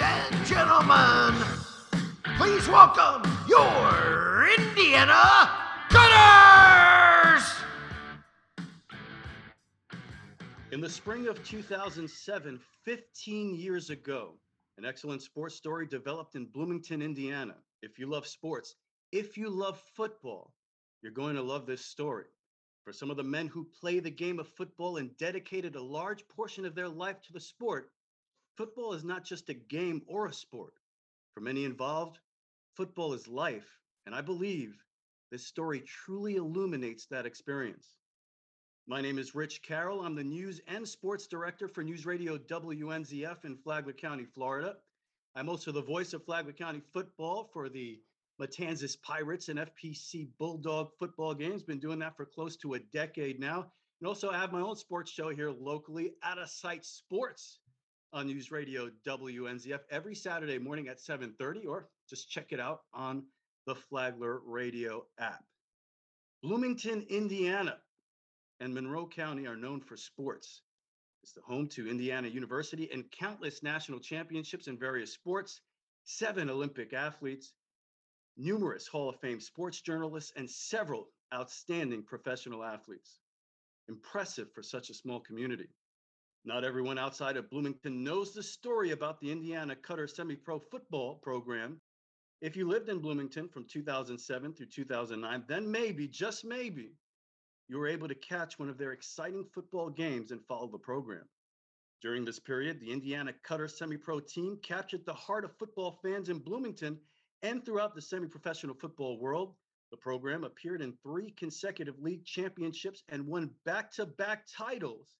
And gentlemen, please welcome your Indiana Cutters! In the spring of 2007, 15 years ago, an excellent sports story developed in Bloomington, Indiana. If you love sports, if you love football, you're going to love this story. For some of the men who play the game of football and dedicated a large portion of their life to the sport, football is not just a game or a sport. For many involved, football is life. And I believe this story truly illuminates that experience. My name is Rich Carroll. I'm the news and sports director for News Radio WNZF in Flagler County, Florida. I'm also the voice of Flagler County football for the Matanzas Pirates and FPC Bulldog football games. Been doing that for close to a decade now. And also, I have my own sports show here locally, Out of Sight Sports, on News Radio WNZF every Saturday morning at 7:30, or just check it out on the Flagler Radio app. Bloomington, Indiana, and Monroe County are known for sports. It's the home to Indiana University and countless national championships in various sports, seven Olympic athletes, numerous Hall of Fame sports journalists, and several outstanding professional athletes. Impressive for such a small community. Not everyone outside of Bloomington knows the story about the Indiana Cutter Semi Pro football program. If you lived in Bloomington from 2007 through 2009, then maybe, just maybe, you were able to catch one of their exciting football games and follow the program. During this period, the Indiana Cutter Semi Pro team captured the heart of football fans in Bloomington and throughout the semi professional football world. The program appeared in three consecutive league championships and won back to back titles.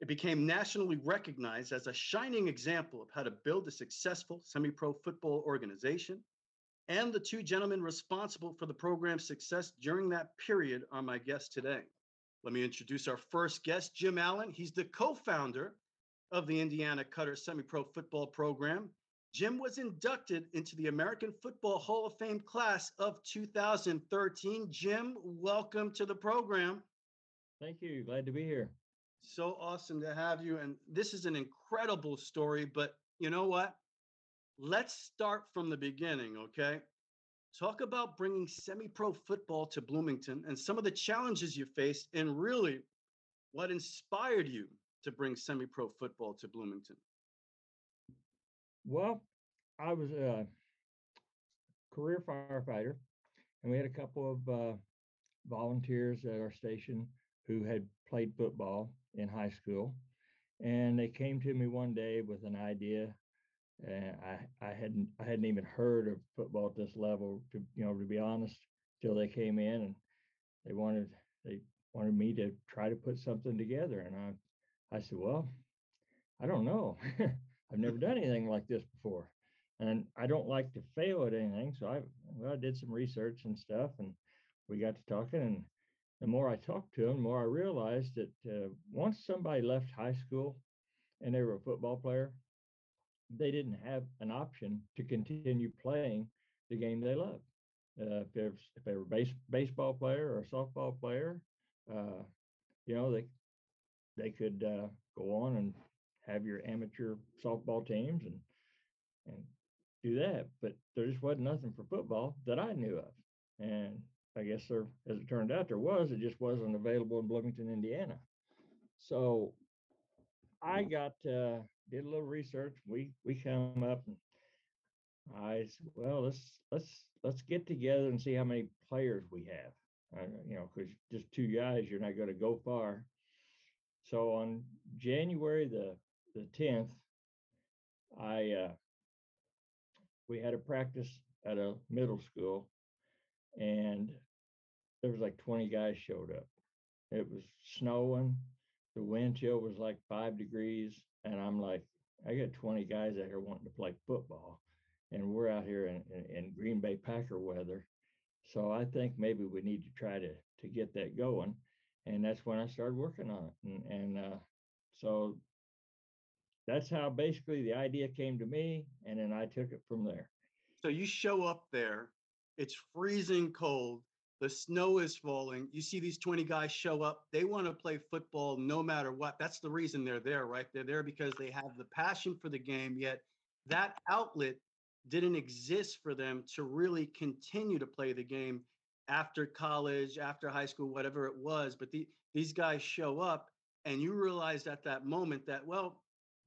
It became nationally recognized as a shining example of how to build a successful semi pro football organization. And the two gentlemen responsible for the program's success during that period are my guests today. Let me introduce our first guest, Jim Allen. He's the co founder of the Indiana Cutter Semi Pro Football Program. Jim was inducted into the American Football Hall of Fame class of 2013. Jim, welcome to the program. Thank you. Glad to be here. So awesome to have you. And this is an incredible story, but you know what? Let's start from the beginning, okay? Talk about bringing semi pro football to Bloomington and some of the challenges you faced, and really what inspired you to bring semi pro football to Bloomington. Well, I was a career firefighter, and we had a couple of uh, volunteers at our station who had played football in high school. And they came to me one day with an idea. And I, I hadn't I hadn't even heard of football at this level to you know to be honest till they came in and they wanted they wanted me to try to put something together and I I said well I don't know I've never done anything like this before. And I don't like to fail at anything. So I, well, I did some research and stuff and we got to talking. And the more I talked to them, the more I realized that uh, once somebody left high school and they were a football player, they didn't have an option to continue playing the game they loved. Uh, if, they were, if they were base, baseball player or a softball player, uh, you know, they they could uh, go on and have your amateur softball teams and and do that. But there just wasn't nothing for football that I knew of. And I guess there, as it turned out, there was. It just wasn't available in Bloomington, Indiana. So I got uh, did a little research. We we come up and I said, well, let's let's let's get together and see how many players we have. Uh, you know, because just two guys, you're not going to go far. So on January the the 10th, I uh, we had a practice at a middle school, and there was like 20 guys showed up. It was snowing. The wind chill was like five degrees, and I'm like, I got 20 guys out here wanting to play football, and we're out here in, in, in Green Bay Packer weather. So I think maybe we need to try to to get that going, and that's when I started working on it. And, and uh, so that's how basically the idea came to me, and then I took it from there. So you show up there, it's freezing cold, the snow is falling. You see these 20 guys show up, they want to play football no matter what. That's the reason they're there, right? They're there because they have the passion for the game, yet that outlet didn't exist for them to really continue to play the game after college, after high school, whatever it was. But the, these guys show up, and you realize at that moment that, well,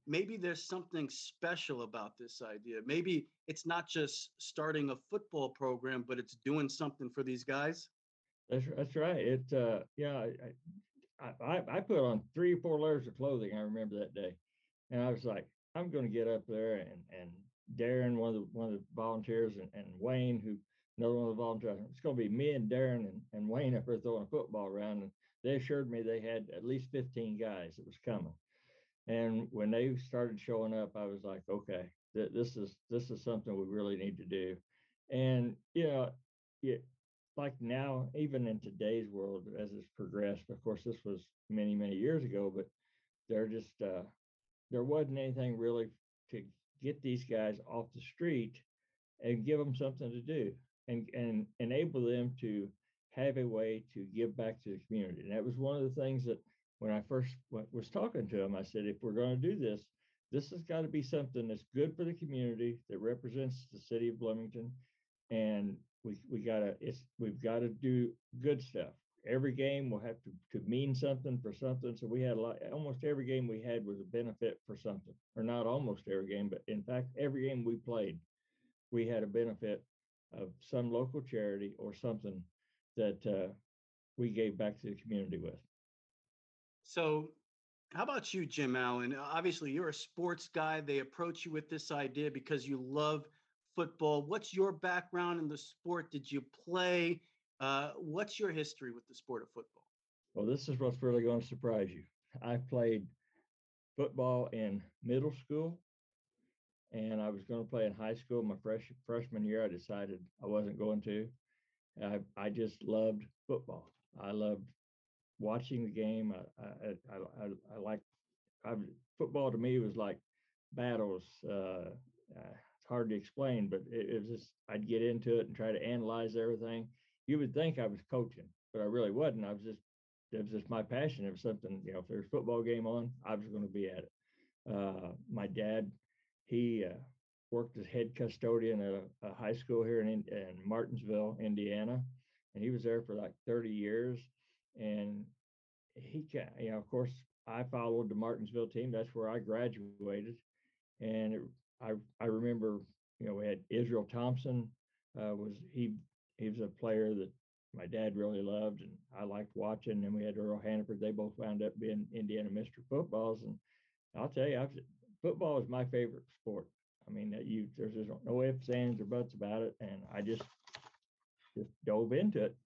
maybe there's something special about this idea. Maybe it's not just starting a football program, but it's doing something for these guys. That's that's right. It uh, yeah, I, I I put on three or four layers of clothing. I remember that day, and I was like, I'm going to get up there and and Darren, one of the one of the volunteers, and, and Wayne, who another one of the volunteers. It's going to be me and Darren and, and Wayne up there throwing a football around. And they assured me they had at least 15 guys that was coming. And when they started showing up, I was like, okay, th- this is this is something we really need to do. And you know, yeah, like now, even in today's world, as it's progressed, of course, this was many many years ago, but there just uh, there wasn't anything really to get these guys off the street and give them something to do and and enable them to have a way to give back to the community. And that was one of the things that when I first was talking to him, I said, if we're going to do this, this has got to be something that's good for the community that represents the city of Bloomington, and we we gotta it's we've got to do good stuff. Every game will have to to mean something for something. So we had a lot. Almost every game we had was a benefit for something, or not almost every game, but in fact every game we played, we had a benefit of some local charity or something that uh, we gave back to the community with. So, how about you, Jim Allen? Obviously, you're a sports guy. They approach you with this idea because you love football. What's your background in the sport? Did you play? Uh, what's your history with the sport of football? Well, this is what's really going to surprise you. I played football in middle school, and I was going to play in high school. My fresh freshman year, I decided I wasn't going to. I I just loved football. I loved watching the game. I I I, I, I like football to me was like battles. Uh, uh, it's hard to explain, but it, it, was just I'd get into it and try to analyze everything. You would think I was coaching, but I really wasn't. I was just it was just my passion. Was something you know. If there's a football game on, I was going to be at it. Uh, my dad, he uh, worked as head custodian at a, a high school here in, in Martinsville, Indiana, and he was there for like 30 years and he can you know of course i followed the martinsville team that's where i graduated and it, i i remember you know we had israel thompson uh, was he he was a player that my dad really loved and i liked watching and we had earl hannaford they both wound up being indiana mr footballs and i'll tell you I've, football is my favorite sport. I mean that you there's just no ifs ands or buts about it and i just just dove into it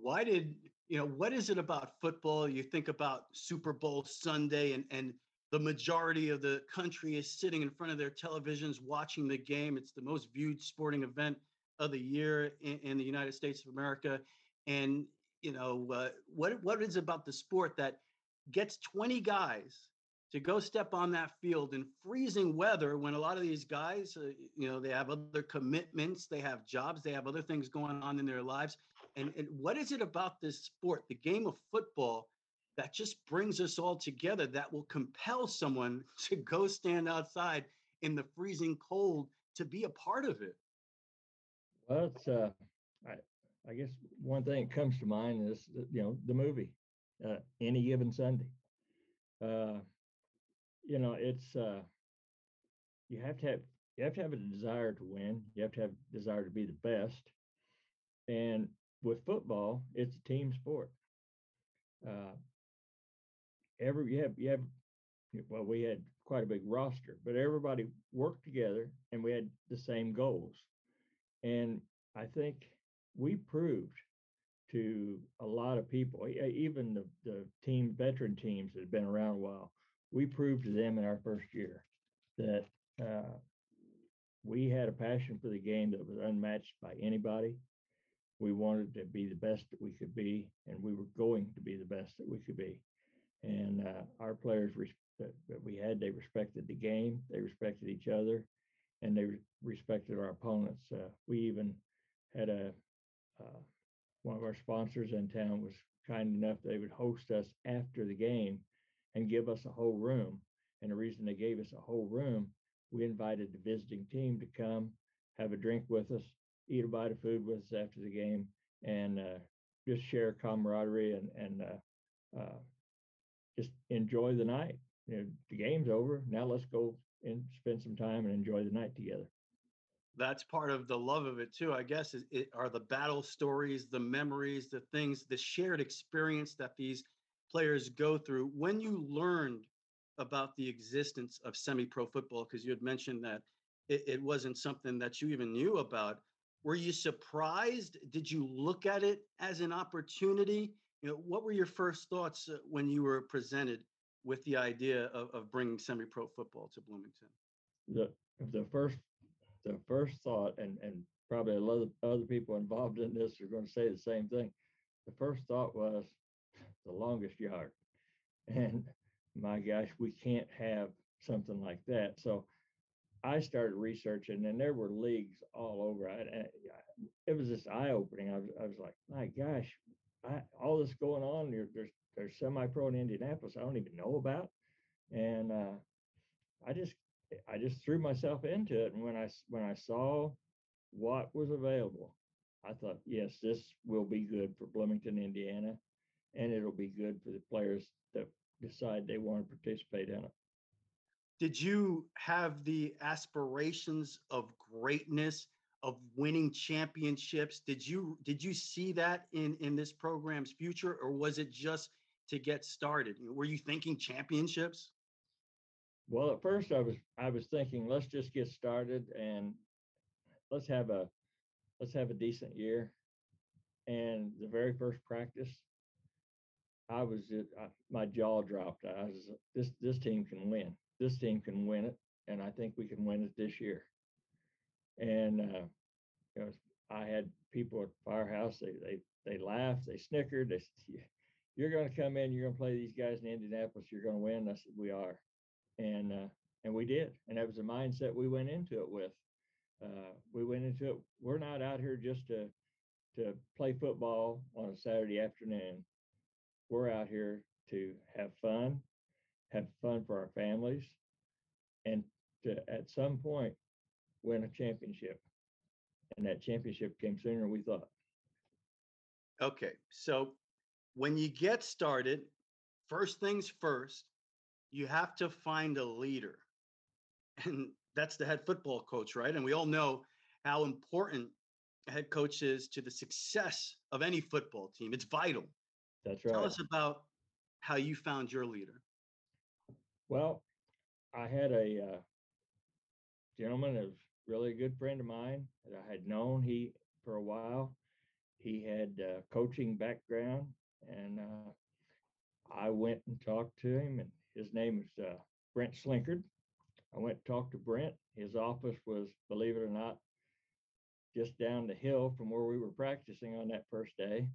why did you know what is it about football you think about super bowl sunday and and the majority of the country is sitting in front of their televisions watching the game? It's the most viewed sporting event of the year in, in the united states of america. And you know uh, what what is about the sport that gets 20 guys to go step on that field in freezing weather when a lot of these guys uh, you know they have other commitments they have jobs they have other things going on in their lives and, and what is it about this sport, the game of football, that just brings us all together that will compel someone to go stand outside in the freezing cold to be a part of it? Well, it's, uh, I, I guess one thing that comes to mind is, you know, the movie, uh, Any Given Sunday. Uh, you know, it's, uh, you have to have, you have to have a desire to win. You have to have desire to be the best. And with football, it's a team sport. Uh, every you have you have well, we had quite a big roster, but everybody worked together and we had the same goals. And I think we proved to a lot of people, even the, the team veteran teams that have been around a while, we proved to them in our first year that uh, we had a passion for the game that was unmatched by anybody we wanted to be the best that we could be, and we were going to be the best that we could be. And uh, our players that, that we had, they respected the game, they respected each other, and they re- respected our opponents. Uh, we even had a uh, one of our sponsors in town was kind enough they would host us after the game and give us a whole room. And the reason they gave us a whole room we invited the visiting team to come have a drink with us, eat a bite of food with us after the game, and uh, just share camaraderie and and uh, uh, just enjoy the night. You know, the game's over. Now let's go and spend some time and enjoy the night together. That's part of the love of it too, I guess. Is it are the battle stories, the memories, the things, the shared experience that these players go through. When you learned about the existence of semi-pro football, because you had mentioned that it, it wasn't something that you even knew about. Were you surprised? Did you look at it as an opportunity? You know, what were your first thoughts uh, when you were presented with the idea of, of bringing semi-pro football to Bloomington? The the first the first thought, and and probably a lot of other people involved in this are going to say the same thing. The first thought was the longest yard, and my gosh, we can't have something like that. So I started researching, and there were leagues all over. I, I, it was just eye opening. I was, I was like, my gosh, I, all this going on. There, there's there's semi-pro in Indianapolis I don't even know about, and uh, I just I just threw myself into it. And when I when I saw what was available, I thought, yes, this will be good for Bloomington, Indiana, and it'll be good for the players that decide they want to participate in it did you have the aspirations of greatness of winning championships? Did you did you see that in in this program's future or was it just to get started? Were you thinking championships? Well at first i was i was thinking let's just get started and let's have a let's have a decent year. And the very first practice i was my jaw dropped. I was this this team can win this team can win it, and I think we can win it this year. And uh, you know, I had people at Firehouse. They they they laughed, they snickered. They said, "You're going to come in. You're going to play these guys in Indianapolis. You're going to win." I said, "We are," and uh, and we did. And that was the mindset we went into it with. Uh, we went into it. We're not out here just to to play football on a Saturday afternoon. We're out here to have fun, have fun for our families, and to at some point win a championship. And that championship came sooner than we thought. Okay, so when you get started, first things first, you have to find a leader. And that's the head football coach, right? And we all know how important a head coach is to the success of any football team. It's vital. That's right. Tell us about how you found your leader. Well, I had a uh, gentleman was really a good friend of mine that I had known he for a while. He had uh, coaching background, and uh, I went and talked to him, and his name is uh, Brent Slinkard. I went and talked to Brent. His office was, believe it or not, just down the hill from where we were practicing on that first day.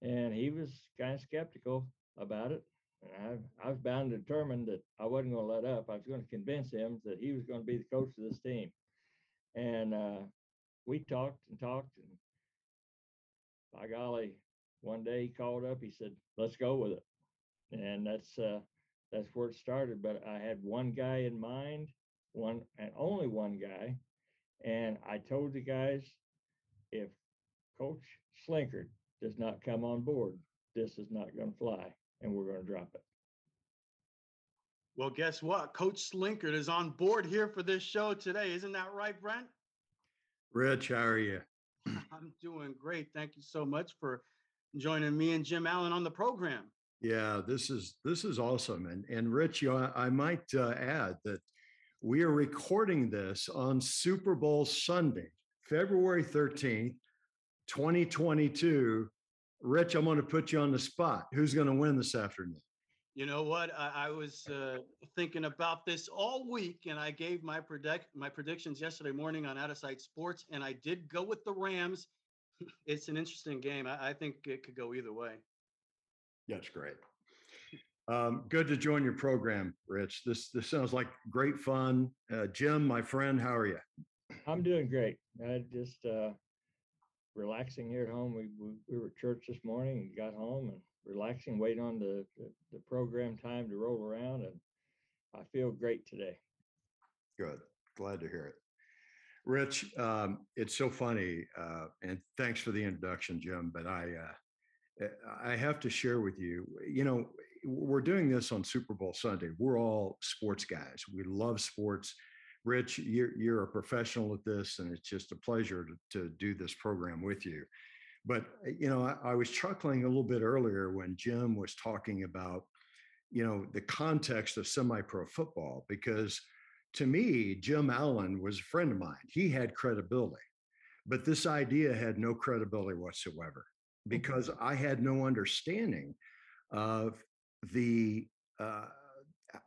And he was kind of skeptical about it. And I, was bound and determined that I wasn't going to let up. I was going to convince him that he was going to be the coach of this team. And uh, we talked and talked, and by golly, one day he called up. He said, "Let's go with it," and that's uh, that's where it started. But I had one guy in mind, one and only one guy, and I told the guys, if Coach Slinkard does not come on board, this is not going to fly and we're going to drop it. Well, guess what? Coach Slinkard is on board here for this show today. Isn't that right, Brent? Rich, how are you? I'm doing great. Thank you so much for joining me and Jim Allen on the program. Yeah, this is this is awesome. And and Rich, you know, I, I might uh, add that we are recording this on Super Bowl Sunday, February 13th, 2022. Rich, I'm going to put you on the spot. Who's going to win this afternoon? You know what? I, I was uh, thinking about this all week, and I gave my predict my predictions yesterday morning on Out of Sight Sports, and I did go with the Rams. it's an interesting game. I, I, think it could go either way. That's great. Um, good to join your program, Rich. This this sounds like great fun. Uh, Jim, my friend, how are you? I'm doing great. I just uh, relaxing here at home. We, we, we were at church this morning and got home and relaxing, waiting on the, the, the program time to roll around. And I feel great today. Good. Glad to hear it. Rich, um, it's so funny, uh, and thanks for the introduction, Jim. But I, uh, I have to share with you. You know, we're doing this on Super Bowl Sunday. We're all sports guys. We love sports. Rich, you're you're a professional at this, and it's just a pleasure to, to do this program with you. But you know, I, I was chuckling a little bit earlier when Jim was talking about, you know, the context of semi-pro football because to me, Jim Allen was a friend of mine. He had credibility, but this idea had no credibility whatsoever because I had no understanding of the uh,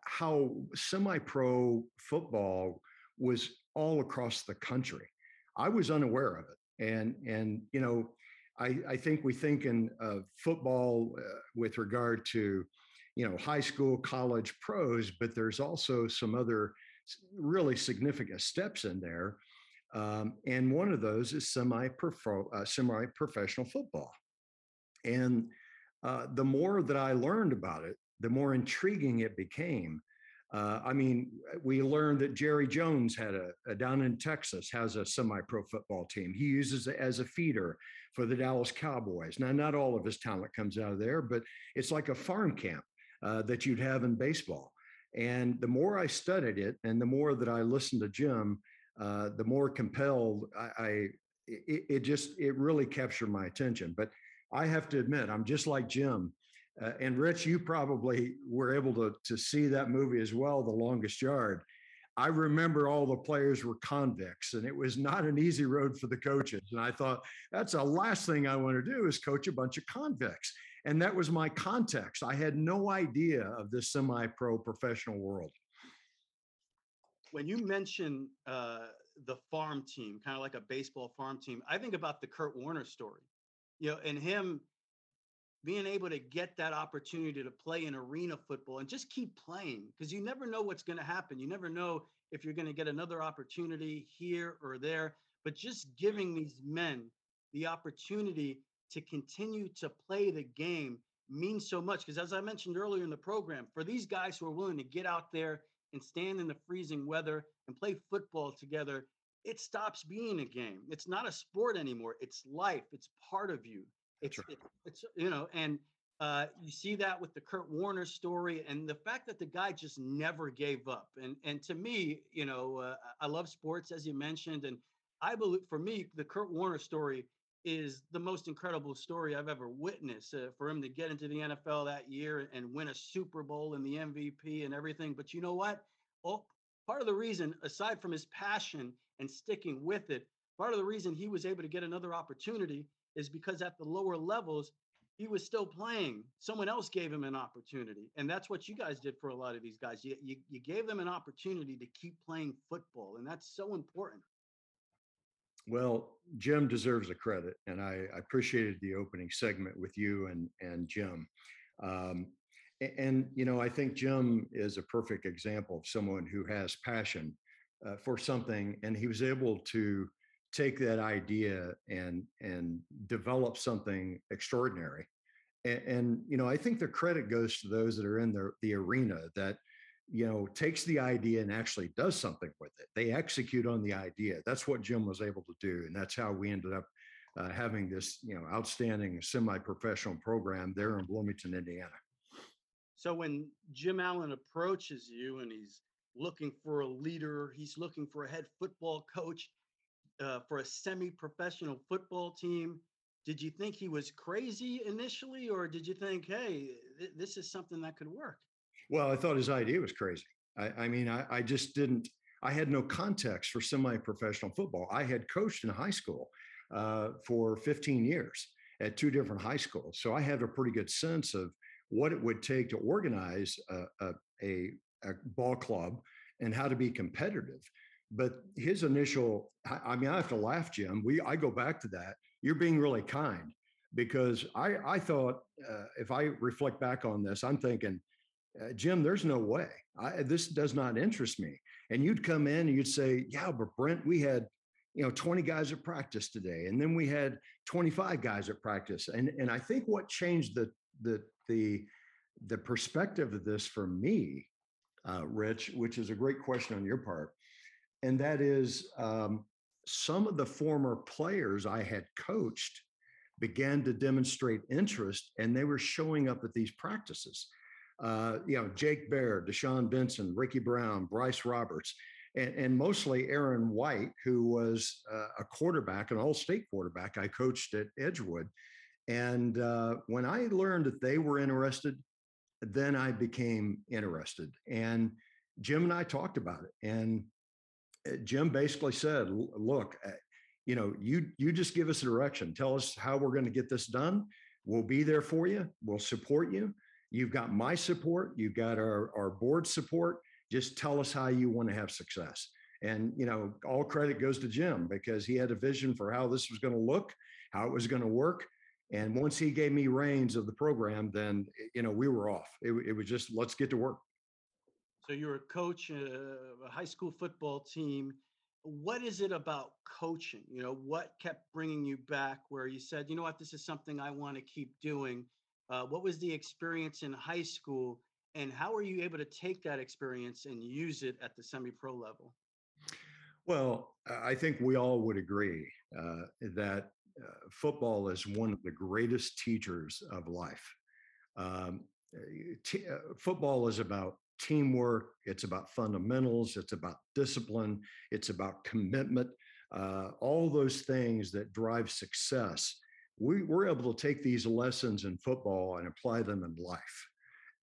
how semi-pro football was all across the country. I was unaware of it, and and you know, I I think we think in uh, football uh, with regard to you know high school, college, pros, but there's also some other really significant steps in there. Um, and one of those is semi uh, semi professional football. And uh, the more that I learned about it, the more intriguing it became. Uh, I mean, we learned that Jerry Jones had a, a down in Texas has a semi-pro football team. He uses it as a feeder for the Dallas Cowboys. Now, not all of his talent comes out of there, but it's like a farm camp uh, that you'd have in baseball. And the more I studied it and the more that I listened to Jim, uh, the more compelled I, I it, it, just, it really captured my attention. But I have to admit, I'm just like Jim. Uh, and Rich, you probably were able to, to see that movie as well, The Longest Yard. I remember all the players were convicts, and it was not an easy road for the coaches. And I thought, that's the last thing I want to do is coach a bunch of convicts. And that was my context. I had no idea of this semi pro professional world. When you mention uh, the farm team, kind of like a baseball farm team, I think about the Kurt Warner story, you know, and him being able to get that opportunity to play in arena football and just keep playing because you never know what's going to happen. You never know if you're going to get another opportunity here or there, but just giving these men the opportunity to continue to play the game means so much because as i mentioned earlier in the program for these guys who are willing to get out there and stand in the freezing weather and play football together it stops being a game. It's not a sport anymore. It's life. It's part of you it's it, it's you know and uh, you see that with the Kurt Warner story and the fact that the guy just never gave up. And and to me, you know, uh, I love sports as you mentioned, and I believe for me, the Kurt Warner story is the most incredible story I've ever witnessed uh, for him to get into the NFL that year and win a Super Bowl and the MVP and everything. But you know what? Well, part of the reason, aside from his passion and sticking with it, part of the reason he was able to get another opportunity is because at the lower levels, he was still playing. Someone else gave him an opportunity. And that's what you guys did for a lot of these guys. You, you, you gave them an opportunity to keep playing football. And that's so important. Well, Jim deserves a credit, and I, I appreciated the opening segment with you and and Jim. Um, and, and, you know, I think Jim is a perfect example of someone who has passion uh, for something, and he was able to take that idea and and develop something extraordinary. And, and you know, I think the credit goes to those that are in the the arena that you know takes the idea and actually does something with it. They execute on the idea. That's what jim was able to do and that's how we ended up uh, having this you know outstanding semi-professional program there in bloomington indiana. So when jim allen approaches you and he's looking for a leader he's looking for a head football coach uh, for a semi-professional football team did you think he was crazy initially or did you think hey th- this is something that could work well, I thought his idea was crazy. I, I mean, I, I just didn't. I had no context for semi-professional football. I had coached in high school uh, for 15 years at two different high schools, so I had a pretty good sense of what it would take to organize a, a, a ball club and how to be competitive. But his initial, I mean, I have to laugh, Jim. We, I go back to that. You're being really kind because I, I thought uh, if I reflect back on this, I'm thinking uh, Jim, there's no way. I, this does not interest me. And you'd come in and you'd say, yeah, but Brent, we had, you know, 20 guys at practice today. And then we had 25 guys at practice. And, and I think what changed the, the, the, the perspective of this for me, uh, Rich, which is a great question on your part. And that is um, some of the former players I had coached began to demonstrate interest and they were showing up at these practices. Uh, you know, Jake Baird, Deshaun Benson, Ricky Brown, Bryce Roberts, and, and mostly Aaron White, who was uh, a quarterback, an all state quarterback I coached at Edgewood. And uh, when I learned that they were interested, then I became interested. And Jim and I talked about it. And Jim basically said, look, uh, you know, you you just give us a direction. Tell us how we're going to get this done. We'll be there for you. We'll support you. You've got my support. You've got our, our board support. Just tell us how you want to have success. And, you know, all credit goes to Jim because he had a vision for how this was going to look, how it was going to work. And once he gave me reins of the program, then, you know, we were off. It, it was just, let's get to work. So you're a coach, uh, a high school football team. What is it about coaching? You know, what kept bringing you back where you said, you know what, this is something I want to keep doing? Uh, what was the experience in high school and how are you able to take that experience and use it at the semi-pro level? Well, I think we all would agree uh, that uh, football is one of the greatest teachers of life. Um, t- uh, football is about teamwork, it's about fundamentals, it's about discipline, it's about commitment, uh, all those things that drive success. We, we're able to take these lessons in football and apply them in life.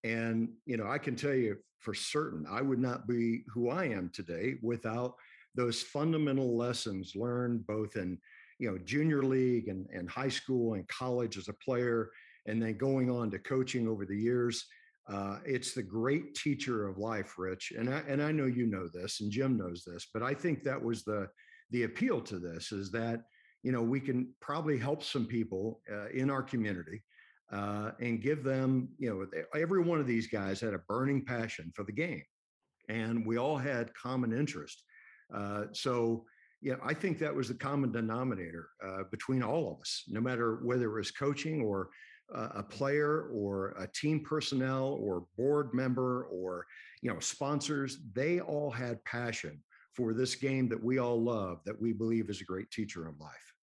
And, you know, I can tell you for certain, I would not be who I am today without those fundamental lessons learned both in, you know, junior league and, and high school and college as a player, and then going on to coaching over the years. Uh, it's the great teacher of life, Rich. And I, and I know you know this and Jim knows this, but I think that was the, the appeal to this is that, you know, we can probably help some people uh, in our community uh, and give them, you know, every one of these guys had a burning passion for the game, and we all had common interest. Uh, so, yeah, I think that was the common denominator uh, between all of us, no matter whether it was coaching or a player or a team personnel or board member or you know sponsors. They all had passion for this game that we all love, that we believe is a great teacher of life.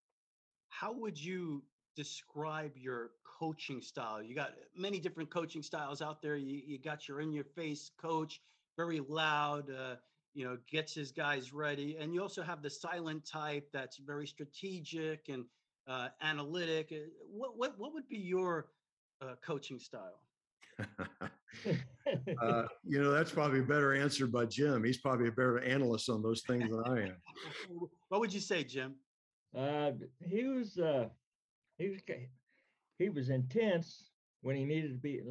How would you describe your coaching style? You got many different coaching styles out there. You, you got your in your face coach, very loud, uh, you know, gets his guys ready. And you also have the silent type that's very strategic and uh, analytic. Uh, what, what, what would be your uh, coaching style? uh, you know, that's probably better answered by Jim. He's probably a better analyst on those things than I am. what would you say, Jim? Uh, he was uh, he was he was intense when he needed to be.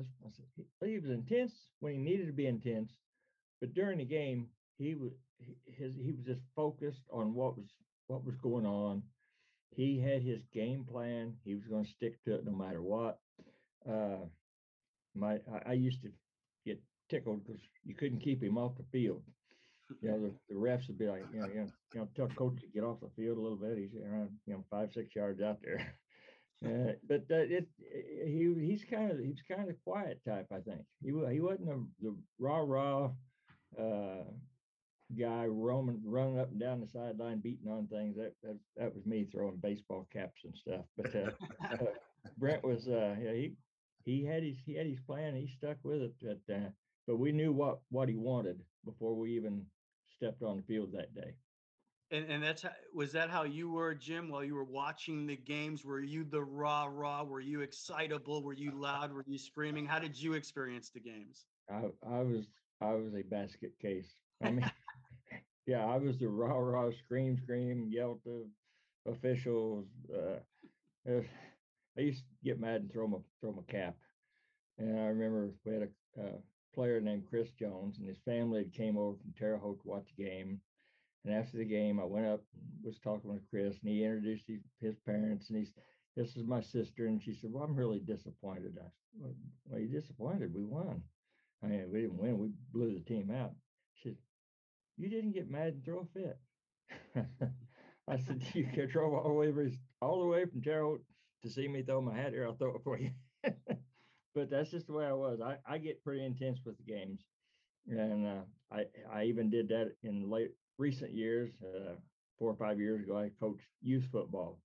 He was intense when he needed to be intense, but during the game, he was his he was just focused on what was what was going on. He had his game plan. He was going to stick to it no matter what. Uh, my I, I used to get tickled because you couldn't keep him off the field. You know, the, the refs would be like, you know, you know, you know, tell coach to get off the field a little bit. He's around, you know, five, six yards out there. Uh, but uh, it, he he's kind of he's kind of quiet type. I think he he wasn't a, the rah rah uh, guy roaming running up and down the sideline beating on things. That that, that was me throwing baseball caps and stuff. But uh, uh, Brent was uh, yeah he he had his he had his plan. He stuck with it. But uh, but we knew what what he wanted before we even stepped on the field that day. And and that's how, was that how you were, Jim, while you were watching the games? Were you the rah rah? Were you excitable? Were you loud? Were you screaming? How did you experience the games? I I was I was a basket case. I mean, yeah, I was the rah rah, scream scream, yell to officials. Uh, I used to get mad and throw my throw my cap. And I remember we had a uh, player named Chris Jones, and his family had came over from Terre Haute to watch the game and after the game, I went up, was talking with Chris, and he introduced his, his parents, and he's, this is my sister, and she said, "Well, I'm really disappointed." I said, "Well, well you disappointed? We won. I mean, we didn't win. We blew the team out." She said, "You didn't get mad and throw a fit." I said, "You drove all the way all the way from Terre to see me throw my hat here. I'll throw it for you." but that's just the way I was. I, I get pretty intense with the games, and uh, I I even did that in late recent years, uh, four or five years ago, I coached youth football,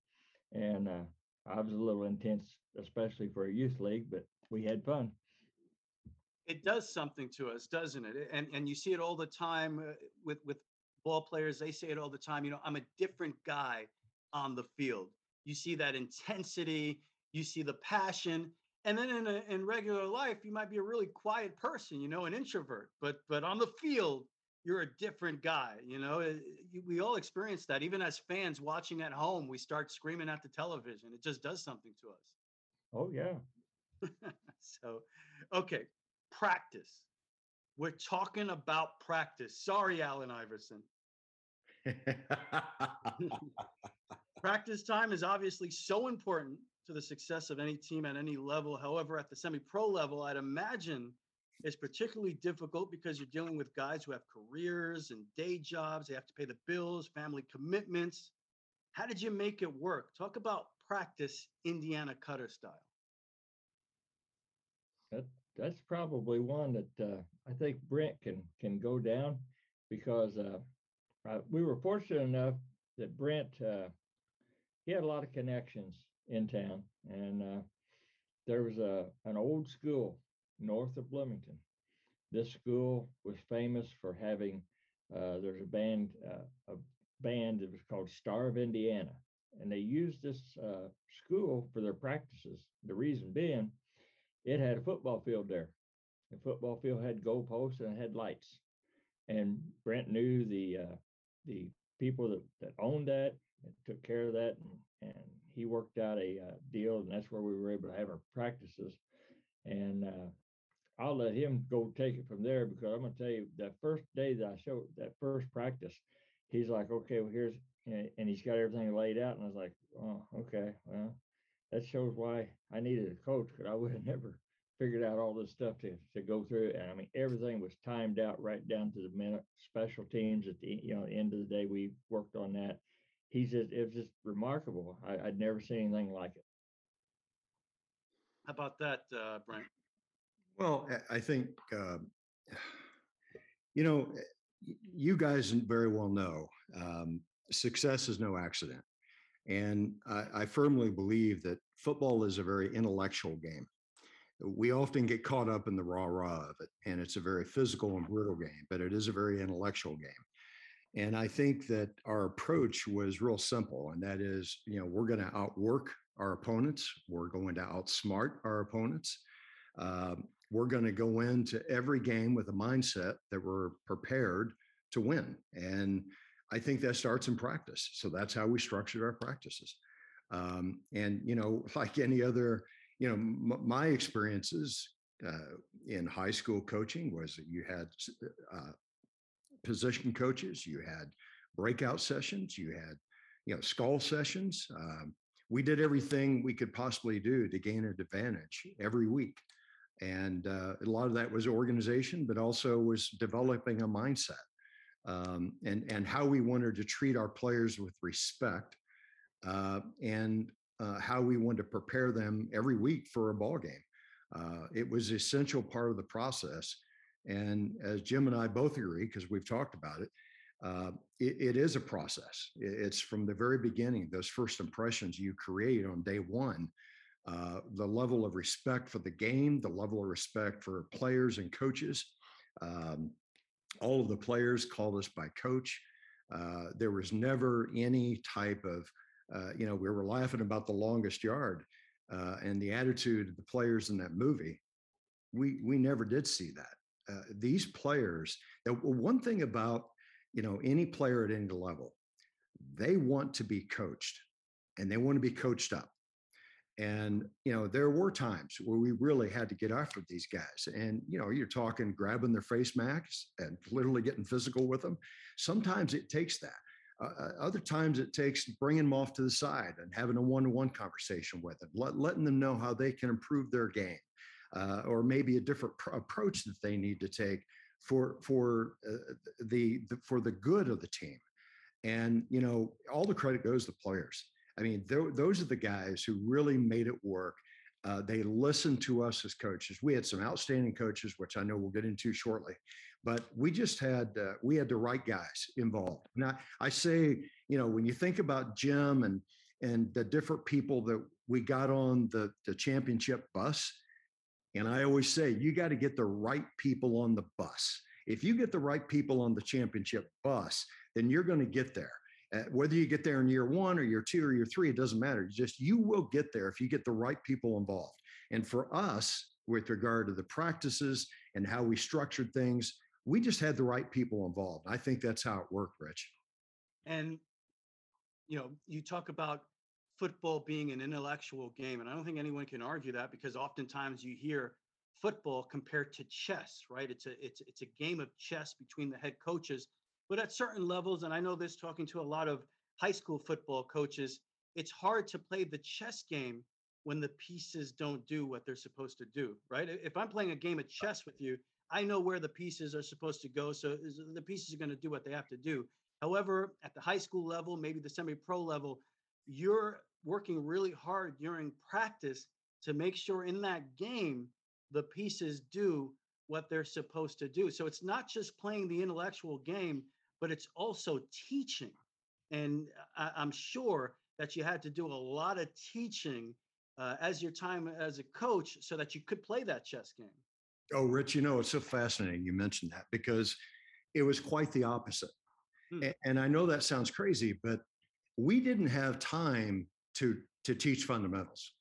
and uh, I was a little intense, especially for a youth league, but we had fun. It does something to us, doesn't it? And and you see it all the time uh, with with ball players. They say it all the time. You know, I'm a different guy on the field. You see that intensity. You see the passion. And then in a, in regular life, you might be a really quiet person, you know, an introvert. But but on the field, you're a different guy. You know, Uh, we all experience that. Even as fans watching at home, we start screaming at the television. It just does something to us. Oh yeah, so, okay, practice. We're talking about practice. Sorry, Allen Iverson. Practice time is obviously so important to the success of any team at any level. However, at the semi pro level, I'd imagine it's particularly difficult because you're dealing with guys who have careers and day jobs. They have to pay the bills, family commitments. How did you make it work? Talk about practice Indiana cutter style. that that's probably one that uh, I think Brent can can go down because uh, we were fortunate enough that Brent uh, he had a lot of connections in town, and uh, there was a an old school north of Bloomington. This school was famous for having uh, there's a band uh, a band that was called Star of Indiana, and they used this school for their practices. The reason being, it had a football field there. The football field had goalposts and had lights, and Brent knew the uh, the people that, that owned that and took care of that, and, and he worked out a uh, deal, and that's where we were able to have our practices. And uh, I'll let him go take it from there because I'm gonna tell you that first day that I showed that first practice, he's like, okay, well here's and he's got everything laid out, and I was like, oh, okay, well, that shows why I needed a coach because I would have never figured out all this stuff to, to go through. And I mean, everything was timed out right down to the minute. Special teams at the you know end of the day, we worked on that. He's just it was just remarkable. I, I'd never seen anything like it. How about that, uh, Brent? Well, I I think, um, you know, eh, you guys very well know um, success is no accident. And I, I firmly believe that football is a very intellectual game. We often get caught up in the rah rah of it, and it's a very physical and brutal game, but it is a very intellectual game. And I think that our approach was real simple, and that is, you know, we're going to outwork our opponents, we're going to outsmart our opponents. Um, we're going to go into every game with a mindset that we're prepared to win. And I think that starts in practice. So that's how we structured our practices. Um, and, you know, like any other, you know, m- my experiences uh, in high school coaching was that you had uh, position coaches, you had breakout sessions, you had, you know, skull sessions. Um, we did everything we could possibly do to gain an advantage every week and uh, a lot of that was organization but also was developing a mindset um, and and how we wanted to treat our players with respect uh, and uh, how we wanted to prepare them every week for a ball game uh, it was essential part of the process and as jim and i both agree because we've talked about it, uh, it it is a process it's from the very beginning those first impressions you create on day one uh, the level of respect for the game, the level of respect for players and coaches. Um, all of the players called us by coach. Uh, there was never any type of, uh, you know, we were laughing about the longest yard uh, and the attitude of the players in that movie. We we never did see that. Uh, these players. One thing about you know any player at any level, they want to be coached, and they want to be coached up and you know there were times where we really had to get after these guys and you know you're talking grabbing their face masks and literally getting physical with them. Sometimes it takes that. Uh, uh, other times it takes bringing them off to the side and having a one-to-one conversation with them let, letting them know how they can improve their game uh, or maybe a different pr- approach that they need to take for for uh, the, the for the good of the team. And you know all the credit goes to the players I mean, th- those are the guys who really made it work Uh, they listened to us as coaches. We had some outstanding coaches, which I know we'll get into shortly, but we just had uh, we had the right guys involved. Now I say, you know, when you think about Jim and and the different people that we got on the the championship bus, and I always say you got to get the right people on the bus. If you get the right people on the championship bus, then you're going to get there. Uh, whether you get there in year one or year two or year three, it doesn't matter. Just you will get there if you get the right people involved. And for us, with regard to the practices and how we structured things, we just had the right people involved. I think that's how it worked, Rich. And you know, you talk about football being an intellectual game, and I don't think anyone can argue that because oftentimes you hear football compared to chess, right? It's a it's it's a game of chess between the head coaches but at certain levels, and I know this talking to a lot of high school football coaches, it's hard to play the chess game when the pieces don't do what they're supposed to do, right? If I'm playing a game of chess with you, I know where the pieces are supposed to go. So the pieces are going to do what they have to do. However, at the high school level, maybe the semi pro level, you're working really hard during practice to make sure in that game the pieces do what they're supposed to do. So it's not just playing the intellectual game, but it's also teaching. And I, am sure that you had to do a lot of teaching uh, as your time as a coach so that you could play that chess game. Oh, Rich, you know, it's so fascinating you mentioned that because it was quite the opposite. Hmm. And I know that sounds crazy, but we didn't have time to to teach fundamentals.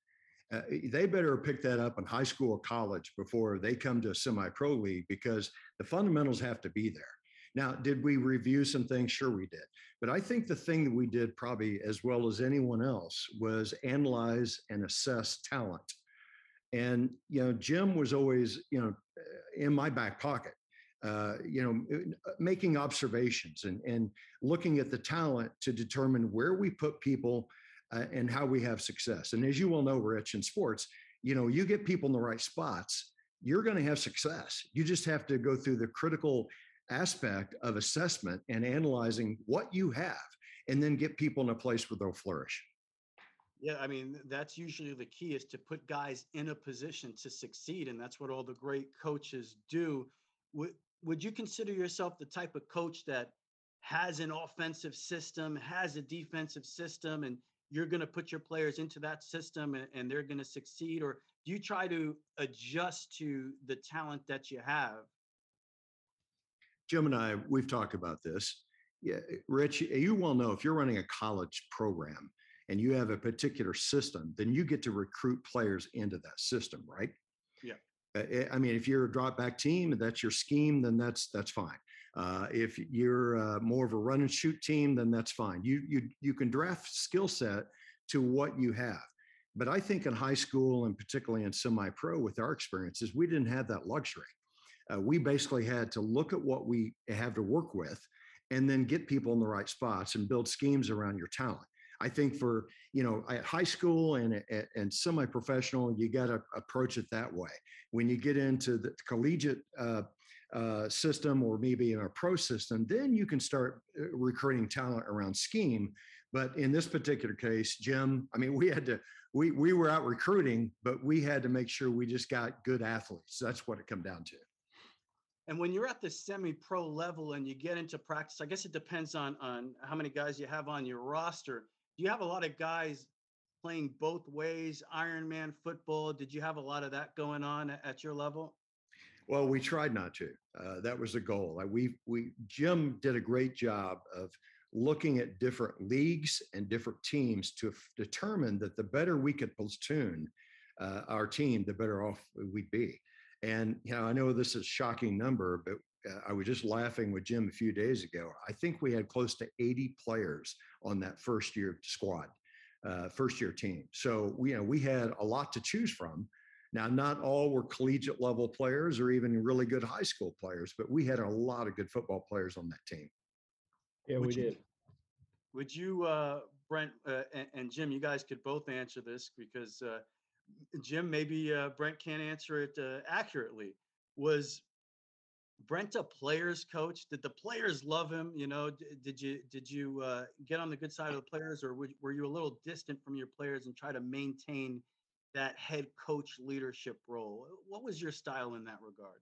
Uh, they better pick that up in high school or college before they come to a semi-pro league because the fundamentals have to be there. Now, did we review some things? Sure, we did. But I think the thing that we did probably as well as anyone else was analyze and assess talent. And, you know, Jim was always, you know, in my back pocket, uh, you know, uh, making observations and, and looking at the talent to determine where we put people uh, and how we have success. And as you well know, Rich, in sports, you know, you get people in the right spots, you're going to have success. You just have to go through the critical aspect of assessment and analyzing what you have and then get people in a place where they'll flourish. Yeah, I mean, that's usually the key is to put guys in a position to succeed. And that's what all the great coaches do. Would, would you consider yourself the type of coach that has an offensive system, has a defensive system, and you're going to put your players into that system and, and they're going to succeed? Or do you try to adjust to the talent that you have Jim and I, we've talked about this. Yeah, Rich, you well know if you're running a college program and you have a particular system, then you get to recruit players into that system, right? Yeah. Uh, I mean, if you're a drop back team and that's your scheme, then that's that's fine. Uh, if you're uh, more of a run and shoot team, then that's fine. You you you can draft skill set to what you have. But I think in high school and particularly in semi pro, with our experiences, we didn't have that luxury uh, we basically had to look at what we have to work with and then get people in the right spots and build schemes around your talent. I think for you know at high school and and semi-professional, you got to approach it that way. When you get into the collegiate uh, uh, system or maybe in a pro system, then you can start uh, recruiting talent around scheme. But in this particular case, Jim, I mean, we had to we we were out recruiting, but we had to make sure we just got good athletes. That's what it come down to. And when you're at the semi-pro level and you get into practice, I guess it depends on on how many guys you have on your roster. Do you have a lot of guys playing both ways, Ironman football? Did you have a lot of that going on at your level? Well, we tried not to. Uh, that was the goal. we we Jim did a great job of looking at different leagues and different teams to f- determine that the better we could platoon uh, our team, the better off we'd be. And you know, I know this is a shocking number, but uh, I was just laughing with Jim a few days ago. I think we had close to 80 players on that first year squad, uh, first year team. So we, you know, we had a lot to choose from. Now, not all were collegiate level players or even really good high school players, but we had a lot of good football players on that team. Yeah, would we you, did. Would you, uh, Brent uh, and, and, Jim, you guys could both answer this because uh, Jim, maybe uh, Brent can't answer it uh, accurately. Was Brent a players coach? Did the players love him? You know, d- did you did you uh, get on the good side of the players, or were you a little distant from your players and try to maintain that head coach leadership role? What was your style in that regard?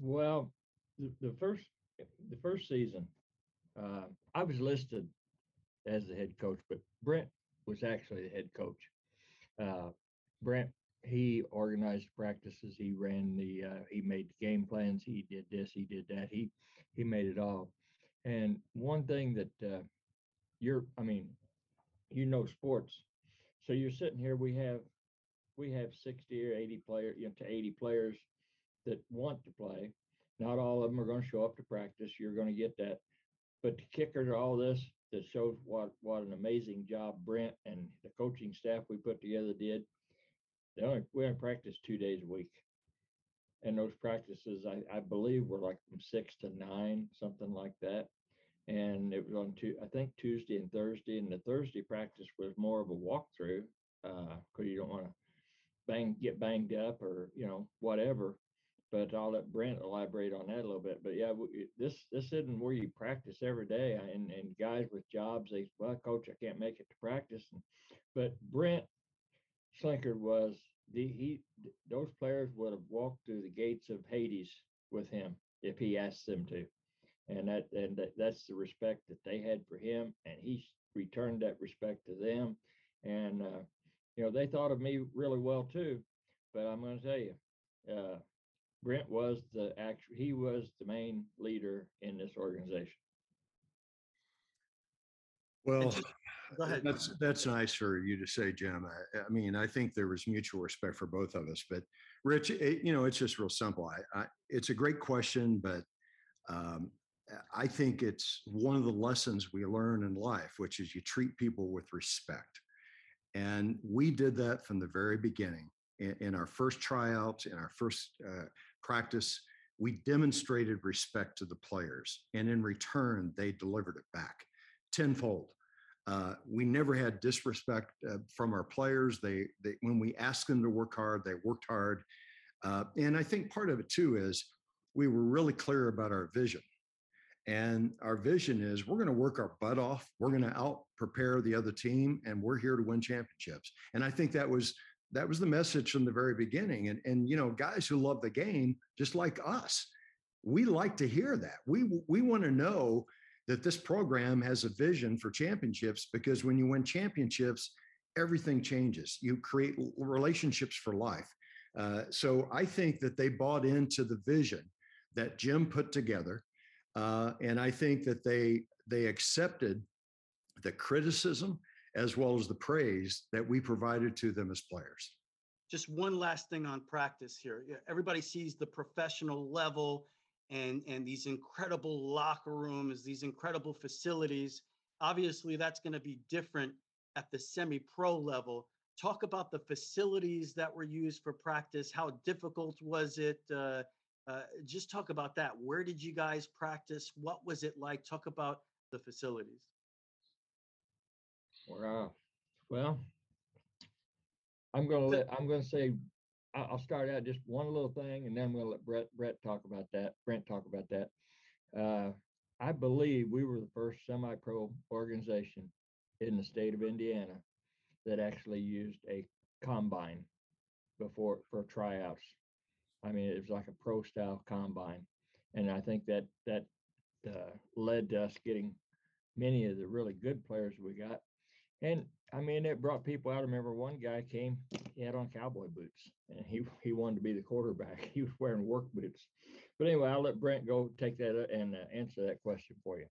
Well, the, the first the first season, uh, I was listed as the head coach, but Brent was actually the head coach. Uh, Brent he organized practices. He ran the. Uh, he made game plans. He did this. He did that. He he made it all. And one thing that uh, you're, I mean, you know sports. So you're sitting here. We have we have 60 or 80 players, you know, to 80 players that want to play. Not all of them are going to show up to practice. You're going to get that. But the kicker to all this that shows what what an amazing job Brent and the coaching staff we put together did. They only we only practice two days a week. And those practices I, I believe were like from six to nine, something like that. And it was on two, I think Tuesday and Thursday. And the Thursday practice was more of a walkthrough because uh, you don't want to bang get banged up or you know whatever but I'll let Brent elaborate on that a little bit. But yeah, this this isn't where you practice every day, and and guys with jobs, they well, coach, I can't make it to practice. But Brent Slinkard was the he those players would have walked through the gates of Hades with him if he asked them to, and that and that, that's the respect that they had for him, and he returned that respect to them, and uh, you know they thought of me really well too. But I'm going to tell you. Uh, Brent was the actual, he was the main leader in this organization. Well, go ahead. That's that's nice for you to say, Jim. I, I, mean, I think there was mutual respect for both of us. But Rich, it, you know, it's just real simple. I, I, it's a great question, but um, I think it's one of the lessons we learn in life, which is you treat people with respect. And we did that from the very beginning in, in our first tryouts, in our first uh, practice, we demonstrated respect to the players, and in return, they delivered it back tenfold. Uh, we never had disrespect uh, from our players. They, they, when we asked them to work hard, they worked hard. Uh, and I think part of it too is we were really clear about our vision. And our vision is we're going to work our butt off. We're going to out prepare the other team, and we're here to win championships. And I think that was that was the message from the very beginning. And, and you know, guys who love the game, just like us, we like to hear that. We we want to know that this program has a vision for championships because when you win championships, everything changes. You create relationships for life. Uh, so I think that they bought into the vision that Jim put together, uh, and I think that they they accepted the criticism as well as the praise that we provided to them as players. Just one last thing on practice here. Everybody sees the professional level and, and these incredible locker rooms, these incredible facilities. Obviously, that's going to be different at the semi pro level. Talk about the facilities that were used for practice. How difficult was it? Uh, uh, just talk about that. Where did you guys practice? What was it like? Talk about the facilities. Wow. Well, I'm gonna let I'm gonna say I'll start out just one little thing, and then I'm gonna let Brett Brett talk about that. Brent talk about that. Uh, I believe we were the first semi-pro organization in the state of Indiana that actually used a combine before for tryouts. I mean, it was like a pro style combine, and I think that that uh, led to us getting many of the really good players we got and I mean, it brought people out. I remember one guy came, he had on cowboy boots and he, he wanted to be the quarterback. He was wearing work boots. But anyway, I'll let Brent go take that uh, and uh, answer that question for you.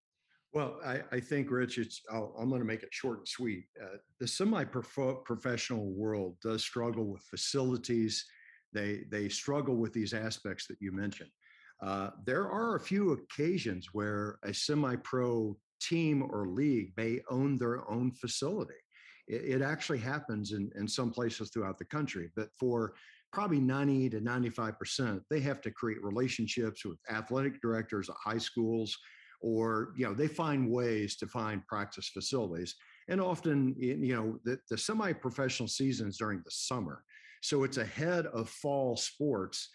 Well, I, I think, Rich, it's, i am going to make it short and sweet. Uh, the semi professional world does struggle with facilities. They, they struggle with these aspects that you mentioned. Uh, there are a few occasions where a semi pro team or league may own their own facility. It, it actually happens in, in some places throughout the country, but for probably 90 to 95%, they have to create relationships with athletic directors at high schools, or, you know, they find ways to find practice facilities. And often, you know, the, the semi professional season is during the summer. So it's ahead of fall sports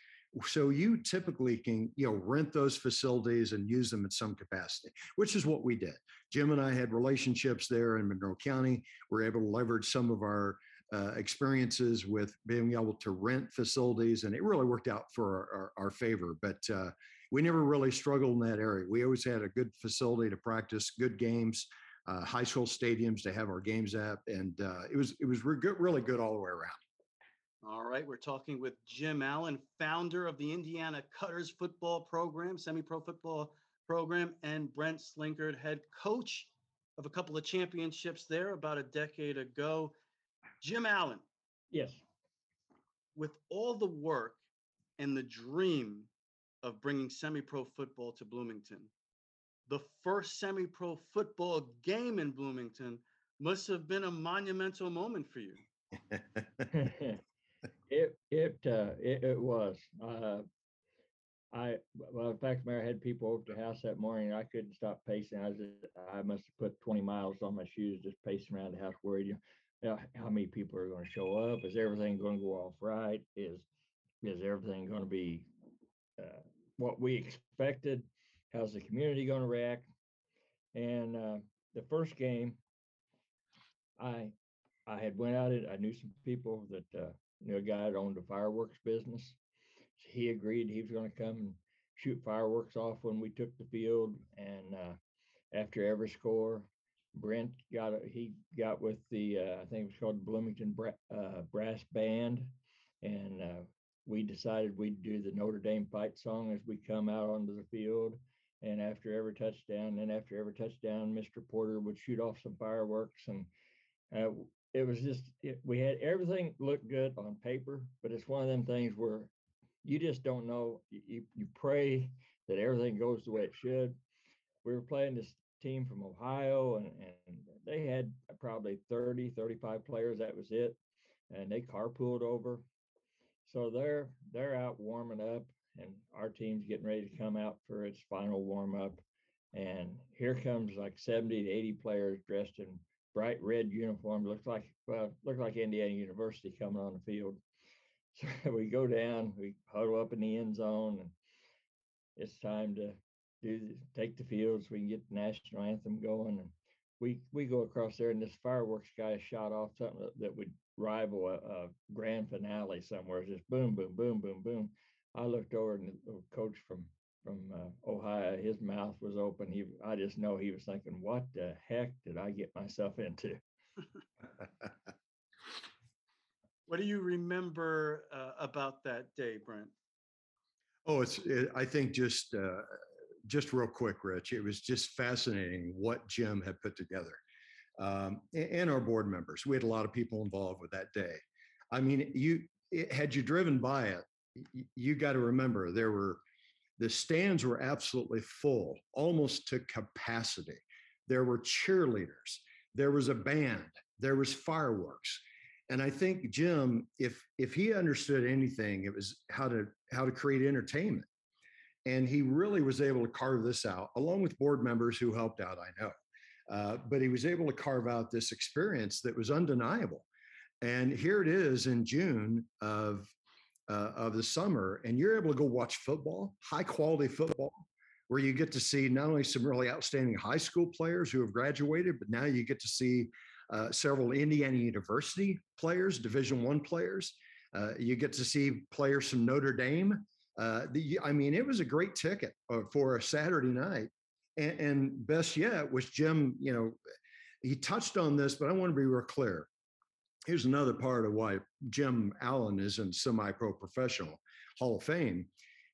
so you typically can you know rent those facilities and use them in some capacity which is what we did jim and i had relationships there in monroe county we are able to leverage some of our uh, experiences with being able to rent facilities, and it really worked out for our, our, our favor. But uh, we never really struggled in that area. We always had a good facility to practice, good games, uh, high school stadiums to have our games at, and uh, it was it was re- really good all the way around. All right, we're talking with Jim Allen, founder of the Indiana Cutters football program, semi-pro football program, and Brent Slinkard, head coach of a couple of championships there about a decade ago. Jim Allen, Yes. with all the work and the dream of bringing semi-pro football to Bloomington, the first semi-pro football game in Bloomington must have been a monumental moment for you. it it uh it, it was uh I well in fact Mayor had people over to the house that morning I couldn't stop pacing I just, I must have put 20 miles on my shoes just pacing around the house worried you know, how many people are going to show up is everything going to go off right is is everything going to be uh, what we expected how's the community going to react? And uh the first game I I had went out and I knew some people that uh, knew a guy that owned a fireworks business. So he agreed he was going to come and shoot fireworks off when we took the field. And uh, after every score, Brent got a, he got with the uh, I think it was called Bloomington Bra- uh, Brass Band, and uh, we decided we'd do the Notre Dame fight song as we come out onto the field. And after every touchdown, and after every touchdown, Mr. Porter would shoot off some fireworks and uh, it was just it, we had everything looked good on paper, but it's one of them things where you just don't know. You you pray that everything goes the way it should. We were playing this team from Ohio, and and they had probably 30, 35 players. That was it, and they carpooled over. So they're they're out warming up, and our team's getting ready to come out for its final warm up. And here comes like 70 to 80 players dressed in bright red uniform. Looks like looked like Indiana University coming on the field. So we go down, we huddle up in the end zone, and it's time to do take the field so we can get the national anthem going. And we we go across there, and this fireworks guy shot off something that, that would rival a, a, grand finale somewhere. It's just boom, boom, boom, boom, boom. I looked over, and the coach from from uh, Ohio, his mouth was open. He, I just know he was thinking, "What the heck did I get myself into?" what do you remember uh, about that day, Brent? Oh, it's. It, I think just uh, just real quick, Rich. It was just fascinating what Jim had put together, um, and our board members. We had a lot of people involved with that day. I mean, you it, had you driven by it, you, you got to remember there were the stands were absolutely full, almost to capacity. There were cheerleaders, there was a band, there was fireworks. And I think Jim, if if he understood anything, it was how to how to create entertainment. And he really was able to carve this out, along with board members who helped out, I know. Uh, but he was able to carve out this experience that was undeniable. And here it is in June of uh, of the summer, and you're able to go watch football, high quality football, where you get to see not only some really outstanding high school players who have graduated, but now you get to see uh, several Indiana University players, Division One players. Uh, you get to see players from Notre Dame. Uh, the, I mean, it was a great ticket uh, for a Saturday night. And, and best yet was Jim. You know, he touched on this, but I want to be real clear here's another part of why Jim Allen is in semi pro professional Hall of Fame.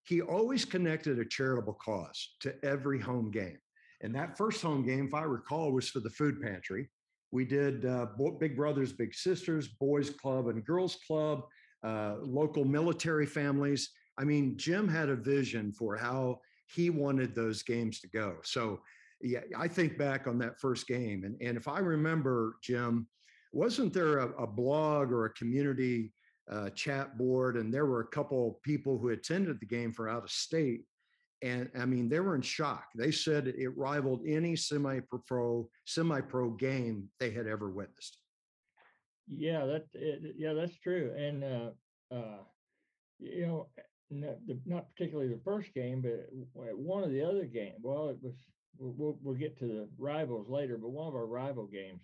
He always connected a charitable cause to every home game. And that first home game, if I recall, was for the food pantry. We did uh, Big Brothers, Big Sisters, Boys Club, and Girls Club, uh, local military families. I mean, Jim had a vision for how he wanted those games to go. So, yeah, I think back on that first game. And, and if I remember, Jim, wasn't there a, a blog or a community uh, chat board and there were a couple people who attended the game for out of state? And i mean they were in shock. They said it rivaled any semi-pro semi-pro game they had ever witnessed. Yeah that it, yeah that's true. And uh uh you know not, the, not particularly the first game but one of the other games well it was we'll, we'll get to the rivals later but one of our rival games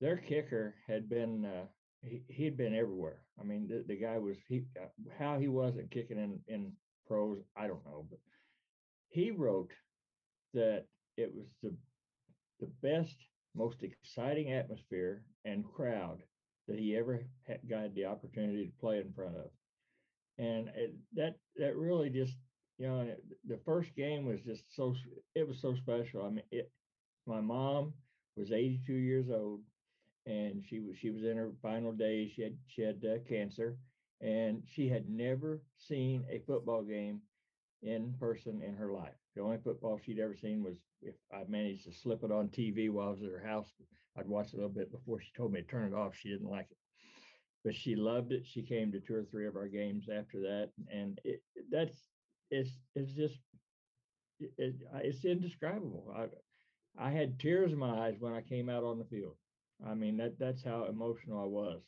their kicker had been uh, he he'd been everywhere. I mean, the, the guy was he uh, how he wasn't kicking in in pros, I don't know, but he wrote that it was the the best, most exciting atmosphere and crowd that he ever had got the opportunity to play in front of, and it, that that really just you know the first game was just so it was so special. I mean, it my mom was 82 years old and she was she was in her final days. She had she had uh, cancer, and she had never seen a football game in person in her life. The only football she'd ever seen was if I managed to slip it on TV while I was at her house. I'd watch a little bit before she told me to turn it off. She didn't like it, but she loved it. She came to two or three of our games after that, and it, that's it's it's just it, it's indescribable. I I had tears in my eyes when I came out on the field. I mean that that's how emotional I was,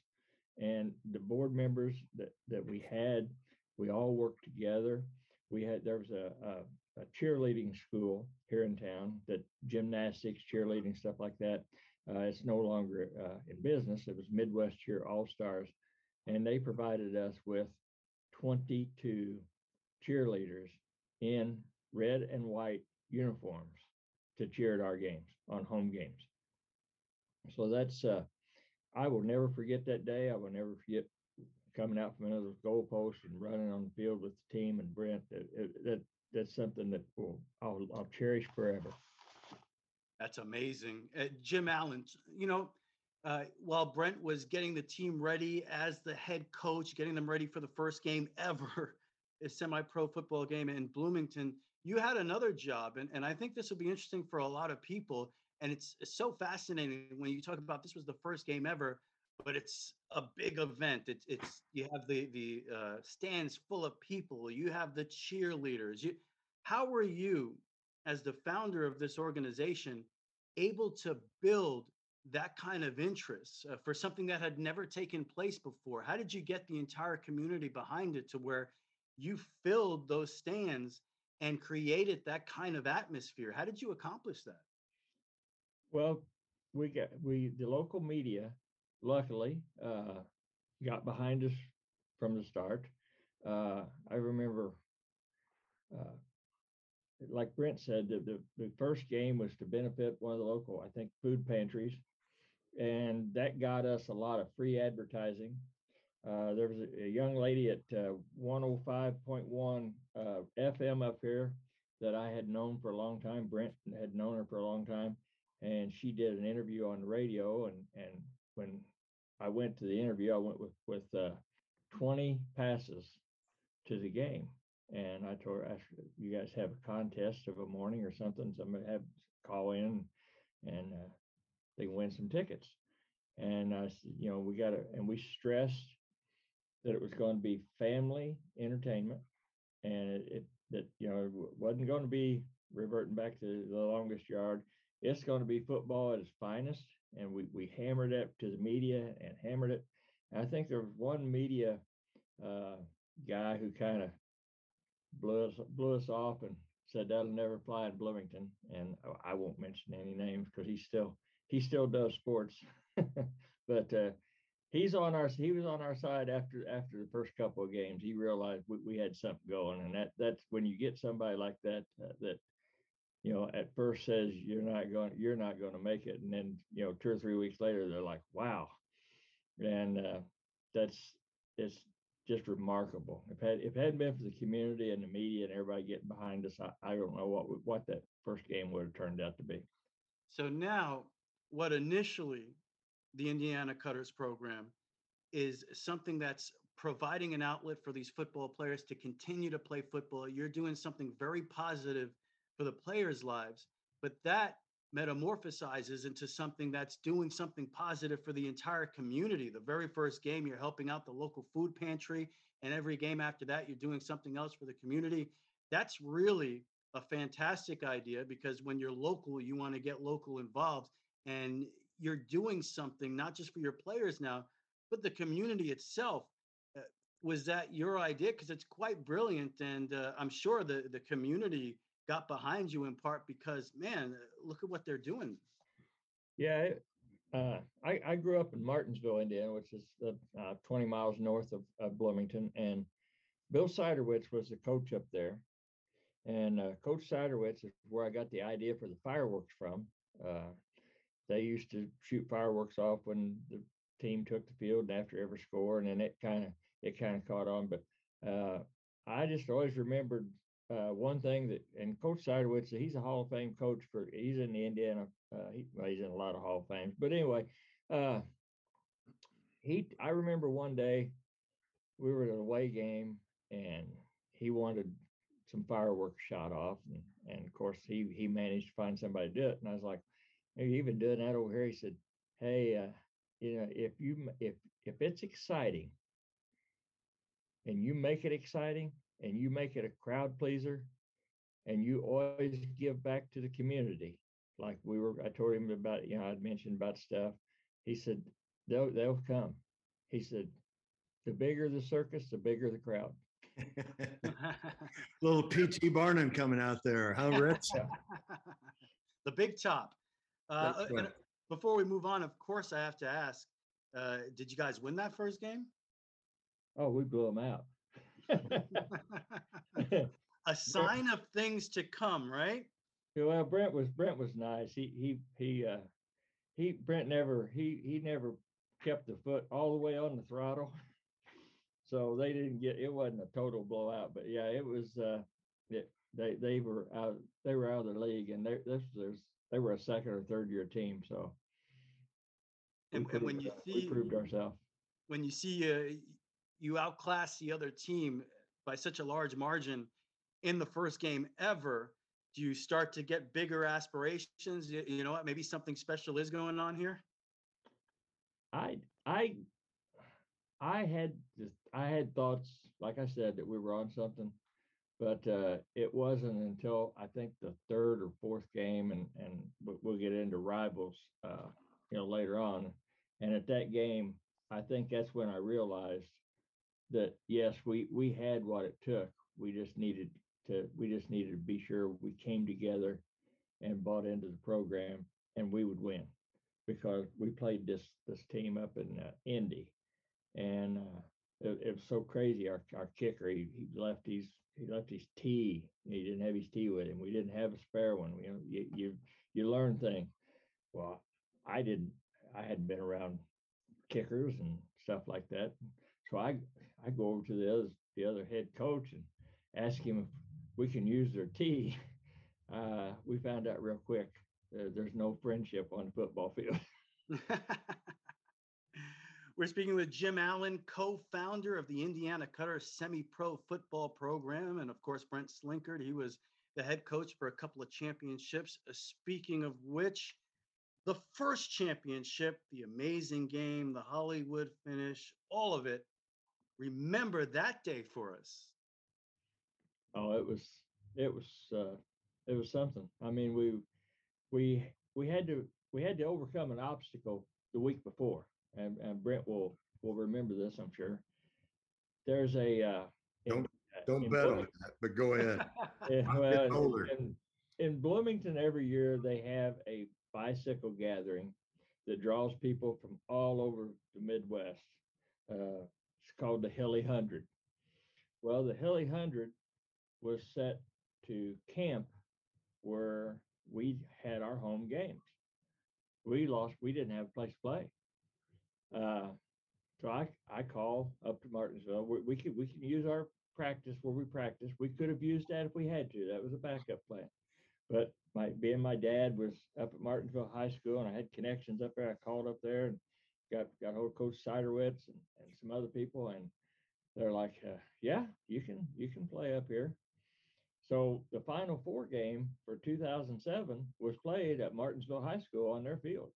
and the board members that that we had, we all worked together. We had there was a, a, a cheerleading school here in town that gymnastics, cheerleading, stuff like that. Uh, it's no longer uh, in business. It was Midwest Cheer All Stars, and they provided us with 22 cheerleaders in red and white uniforms to cheer at our games on home games. So that's uh, I will never forget that day. I will never forget coming out from another goalpost and running on the field with the team and Brent. That that that's something that will I'll, I'll cherish forever. That's amazing, uh, Jim Allen. You know, uh, while Brent was getting the team ready as the head coach, getting them ready for the first game ever, a semi-pro football game in Bloomington, you had another job, and, and I think this will be interesting for a lot of people and it's, so fascinating when you talk about this was the first game ever but it's a big event. It's it's you have the the uh, stands full of people. You have the cheerleaders. You how were you as the founder of this organization able to build that kind of interest uh, for something that had never taken place before? How did you get the entire community behind it to where you filled those stands and created that kind of atmosphere? How did you accomplish that well, we got we the local media, luckily, uh, got behind us from the start. Uh, I remember, uh, like Brent said, the, the, the first game was to benefit one of the local, I think, food pantries, and that got us a lot of free advertising. Uh, there was a, a, young lady at uh, 105.1 uh, FM up here that I had known for a long time. Brent had known her for a long time and she did an interview on the radio and and when I went to the interview, I went with with uh, 20 passes to the game, and I told her, "You guys have a contest of a morning or something? Somebody have call in, and uh, they can win some tickets." And I said, "You know, we got to," and we stressed that it was going to be family entertainment, and it, it that you know it wasn't going to be reverting back to the longest yard it's going to be football at its finest. And we, we hammered it to the media and hammered it. And I think there was one media uh, guy who kind of blew us, blew us off and said that'll never fly in Bloomington. And I won't mention any names because he still he still does sports. but uh, he's on our he was on our side after after the first couple of games. He realized we, we had something going, and that that's when you get somebody like that uh, that you know, at first says you're not going, you're not going to make it, and then you know, two or three weeks later, they're like, wow, and uh, that's it's just remarkable. If had if it hadn't been for the community and the media and everybody getting behind us, I, I don't know what what that first game would have turned out to be. So now, what initially the Indiana Cutters program is something that's providing an outlet for these football players to continue to play football. You're doing something very positive for the players' lives, but that metamorphosizes into something that's doing something positive for the entire community. The very first game, you're helping out the local food pantry, and every game after that, you're doing something else for the community. That's really a fantastic idea because when you're local, you want to get local involved and you're doing something not just for your players now, but the community itself. Uh, was that your idea? Because it's quite brilliant, and uh, I'm sure the the community got behind you in part because man, look at what they're doing. Yeah, uh, I, I grew up in Martinsville, Indiana, which is uh, 20 miles north of, of Bloomington. And Bill Siderwitz was the coach up there. And uh, Coach Siderwitz is where I got the idea for the fireworks from. Uh, they used to shoot fireworks off when the team took the field and after every score, and then it kind of it kind of caught on. But uh, I just always remembered uh, one thing that, and Coach Siderwitz, he's a Hall of Fame coach for, he's in the Indiana, uh, he, well, he's in a lot of Hall of Fames. But anyway, uh, he, I remember one day we were at an away game and he wanted some fireworks shot off, and, and of course he he managed to find somebody to do it. And I was like, "Are you even doing that over here?" He said, "Hey, uh, you know, if you if if it's exciting, and you make it exciting, and you make it a crowd pleaser, and you always give back to the community, like we were, I told him about, you know, I'd mentioned about stuff. He said, they'll they'll come. He said, the bigger the circus, the bigger the crowd. Little PT Barnum coming out there, How Rich? the big top. Uh, That's uh, and right. before we move on, of course, I have to ask: uh, Did you guys win that first game? Oh, we blew them out. A sign of things to come, right? well, Brent was Brent was nice. He he he uh he Brent never he he never kept the foot all the way on the throttle. So they didn't get it wasn't a total blowout, but yeah, it was uh it, they they were out they were out of the league and they this was they were a second or third year team. So And, and when you uh, we see proved ourselves. when you see uh, you outclass the other team by such a large margin in the first game ever, do you start to get bigger aspirations? You, you know what? Maybe something special is going on here. I I I had just I had thoughts, like I said, that we were on something, but uh, it wasn't until I think the third or fourth game, and and we- we'll get into rivals, uh, you know, later on. And at that game, I think that's when I realized that yes, we we had what it took. We just needed to we just needed to be sure we came together and bought into the program, and we would win because we played this this team up in uh, Indy, and uh, it, it was so crazy. Our our kicker he, he left his he left his tee. He didn't have his tee with him. We didn't have a spare one. You know, you you, you learn things. Well, I didn't. I hadn't been around kickers and stuff like that. So I I go over to the other the other head coach and ask him if we can use their tee. Uh, we found out real quick uh, there's no friendship on the football field. We're speaking with Jim Allen, co founder of the Indiana Cutter semi pro football program. And of course, Brent Slinkard. He was the head coach for a couple of championships. Uh, Speaking of which, the first championship, the amazing game, the Hollywood finish, all of it. Remember that day for us. Oh, it was it was uh, it was something. I mean, we we we had to we had to overcome an obstacle the week before, and, and Brent will will remember this, I'm sure. There's a uh, Don't- uh, Don't in bet Blooming- on that, but go ahead. Yeah, I'm well, in- older. in, in Bloomington, every year they have a bicycle gathering that draws people from all over the Midwest. Uh, it's called the Hilly Hundred. Well, the Hilly Hundred was set to camp where we had our home games. We lost. We didn't have a place to play. Uh, so I I call up to Martinsville. We, we can we can use our practice where we practice. We could have used that if we had to. That was a backup plan. But my being my dad was up at Martinsville High School and I had connections up there. I called up there and got got hold of Coach Siderwitz and, and some other people and they're like, uh, yeah, you can you can play up here. So the Final Four game for 2007 was played at Martinsville High School on their field,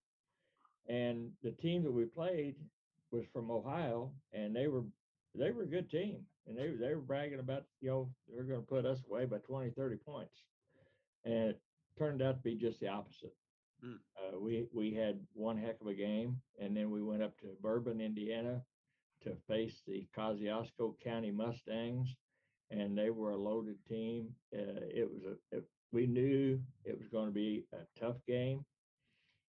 and the team that we played was from Ohio, and they were they were a good team, and they they were bragging about you know they're going to put us away by 20, 30 points, and it turned out to be just the opposite. Mm. Uh, we we had one heck of a game, and then we went up to Bourbon, Indiana, to face the Kosciusko County Mustangs, and they were a loaded team. Uh, it was a it, we knew it was going to be a tough game,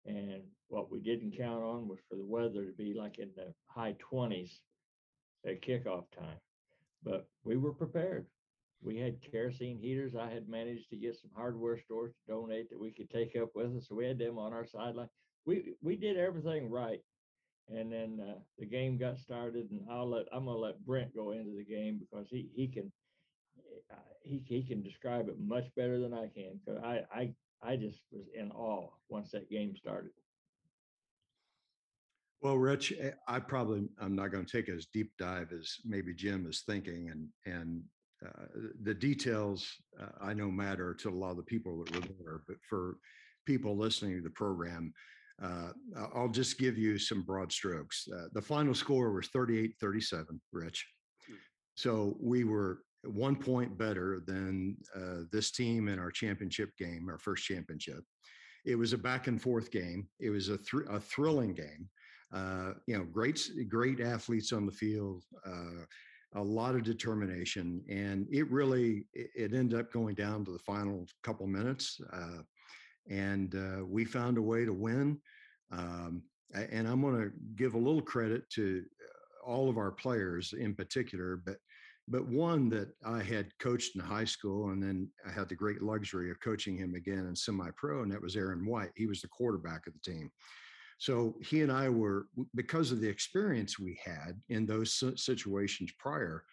And what we didn't count on was for the weather to be like in the high twenties at kickoff time. But we were prepared. We had kerosene heaters. I had managed to get some hardware stores to donate that we could take up with us. So we had them on our sideline. We we did everything right. And then uh, the game got started, and I'll let I'm gonna let Brent go into the game because he he can uh, he he can describe it much better than I can. Because I I I just was in awe once that game started. Well, Rich, eh, I probably I'm not going to take as deep dive as maybe Jim is thinking, and and uh, the details uh, I know matter to a lot of the people that were there. But for people listening to the program, uh, I'll just give you some broad strokes. Uh, the final score was 38-37, Rich. Hmm. So we were one point better than uh, this team in our championship game, our first championship. It was a back and forth game. It was a, thr- a thrilling game. Uh, you know, great, great athletes on the field, uh, a lot of determination, and it really it, ended up going down to the final couple minutes, uh, and uh, we found a way to win. Um, and I'm going to give a little credit to uh, all of our players in particular, but but one that I had coached in high school, and then I had the great luxury of coaching him again in semi-pro, and that was Aaron White. He was the quarterback of the team. So he and I were, because of the experience we had in those situations prior,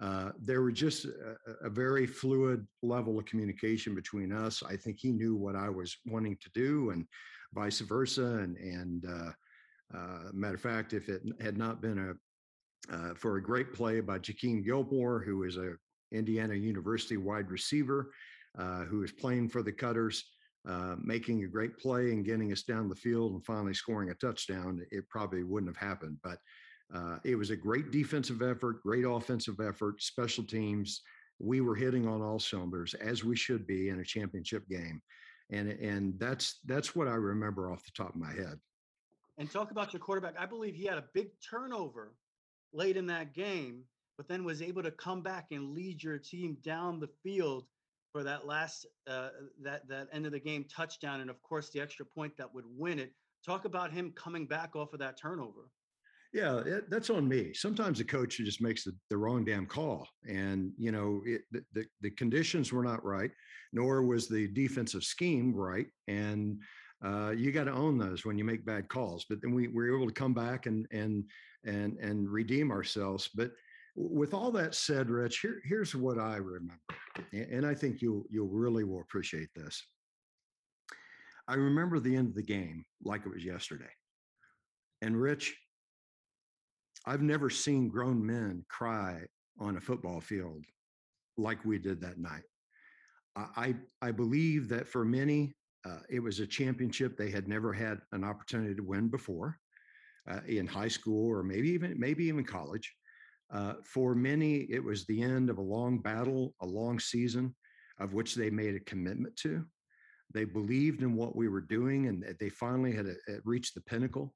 uh, there were just a, a, very fluid level of communication between us. I think he knew what I was wanting to do, and vice versa. And and uh, uh, matter of fact, if it had not been a uh, for a great play by Jakeem Gilmore, who is a Indiana University wide receiver, uh, who is playing for the Cutters uh, making a great play and getting us down the field and finally scoring a touchdown, it probably wouldn't have happened. But uh, it was a great defensive effort, great offensive effort, special teams. We were hitting on all cylinders as we should be in a championship game, and and that's that's what I remember off the top of my head. And talk about your quarterback. I believe he had a big turnover late in that game, but then was able to come back and lead your team down the field for that last uh, that that end of the game touchdown, and of course the extra point that would win it. Talk about him coming back off of that turnover. Yeah, it, that's on me. Sometimes the coach just makes the, the wrong damn call, and you know it, the, the conditions were not right, nor was the defensive scheme right, and uh, you got to own those when you make bad calls. But then we were able to come back and and and and redeem ourselves. But with all that said, Rich, here, here's what I remember, and I think you'll you'll really will appreciate this. I remember the end of the game like it was yesterday. And Rich, I've never seen grown men cry on a football field like we did that night. I I believe that for many, uh, it was a championship they had never had an opportunity to win before uh, in high school or maybe even maybe even college. Uh, for many, it was the end of a long battle, a long season of which they made a commitment to. They believed in what we were doing and they finally had uh, a reached the pinnacle.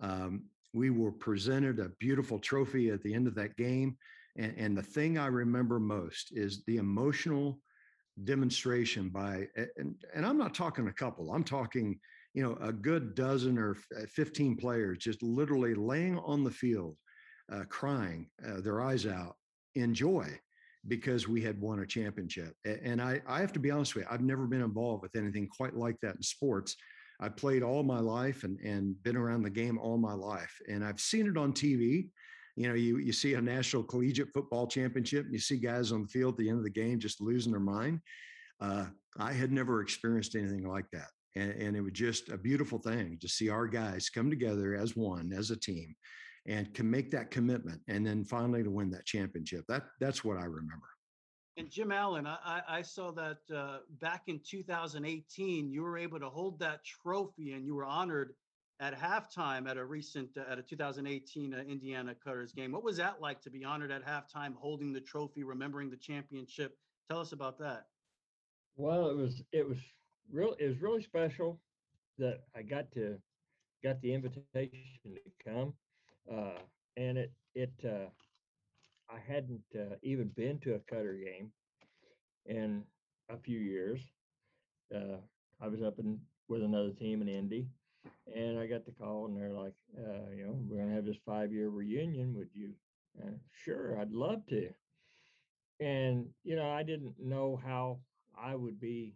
Um, we were presented a beautiful trophy at the end of that game. And, and the thing I remember most is the emotional demonstration by, and, and I'm not talking a couple, I'm talking, you know, a good dozen or uh, 15 players just literally laying on the field uh, crying uh, their eyes out in joy because we had won a championship. And I, I have to be honest with you, I've never been involved with anything quite like that in sports. I played all my life and, and been around the game all my life. And I've seen it on TV. You know, you, you see a national collegiate football championship and you see guys on the field at the end of the game just losing their mind. Uh, I had never experienced anything like that. And, and it was just a beautiful thing to see our guys come together as one, as a team, and can make that commitment and then finally to win that championship. That that's what I remember. And Jim Allen, I, I saw that uh, back in 2018, you were able to hold that trophy and you were honored at halftime at a recent uh, at a 2018 uh, Indiana Cutters game. What was that like to be honored at halftime, holding the trophy, remembering the championship? Tell us about that. Well, it was it was real it was really special that I got to got the invitation to come uh, and it it uh, I hadn't uh, even been to a Cutter game in a few years. Uh, I was up in with another team in Indy, And I got the call, and they're like, uh, you know, we're gonna have this five-year reunion. Would you? Uh, sure, I'd love to. And you know, I didn't know how I would be.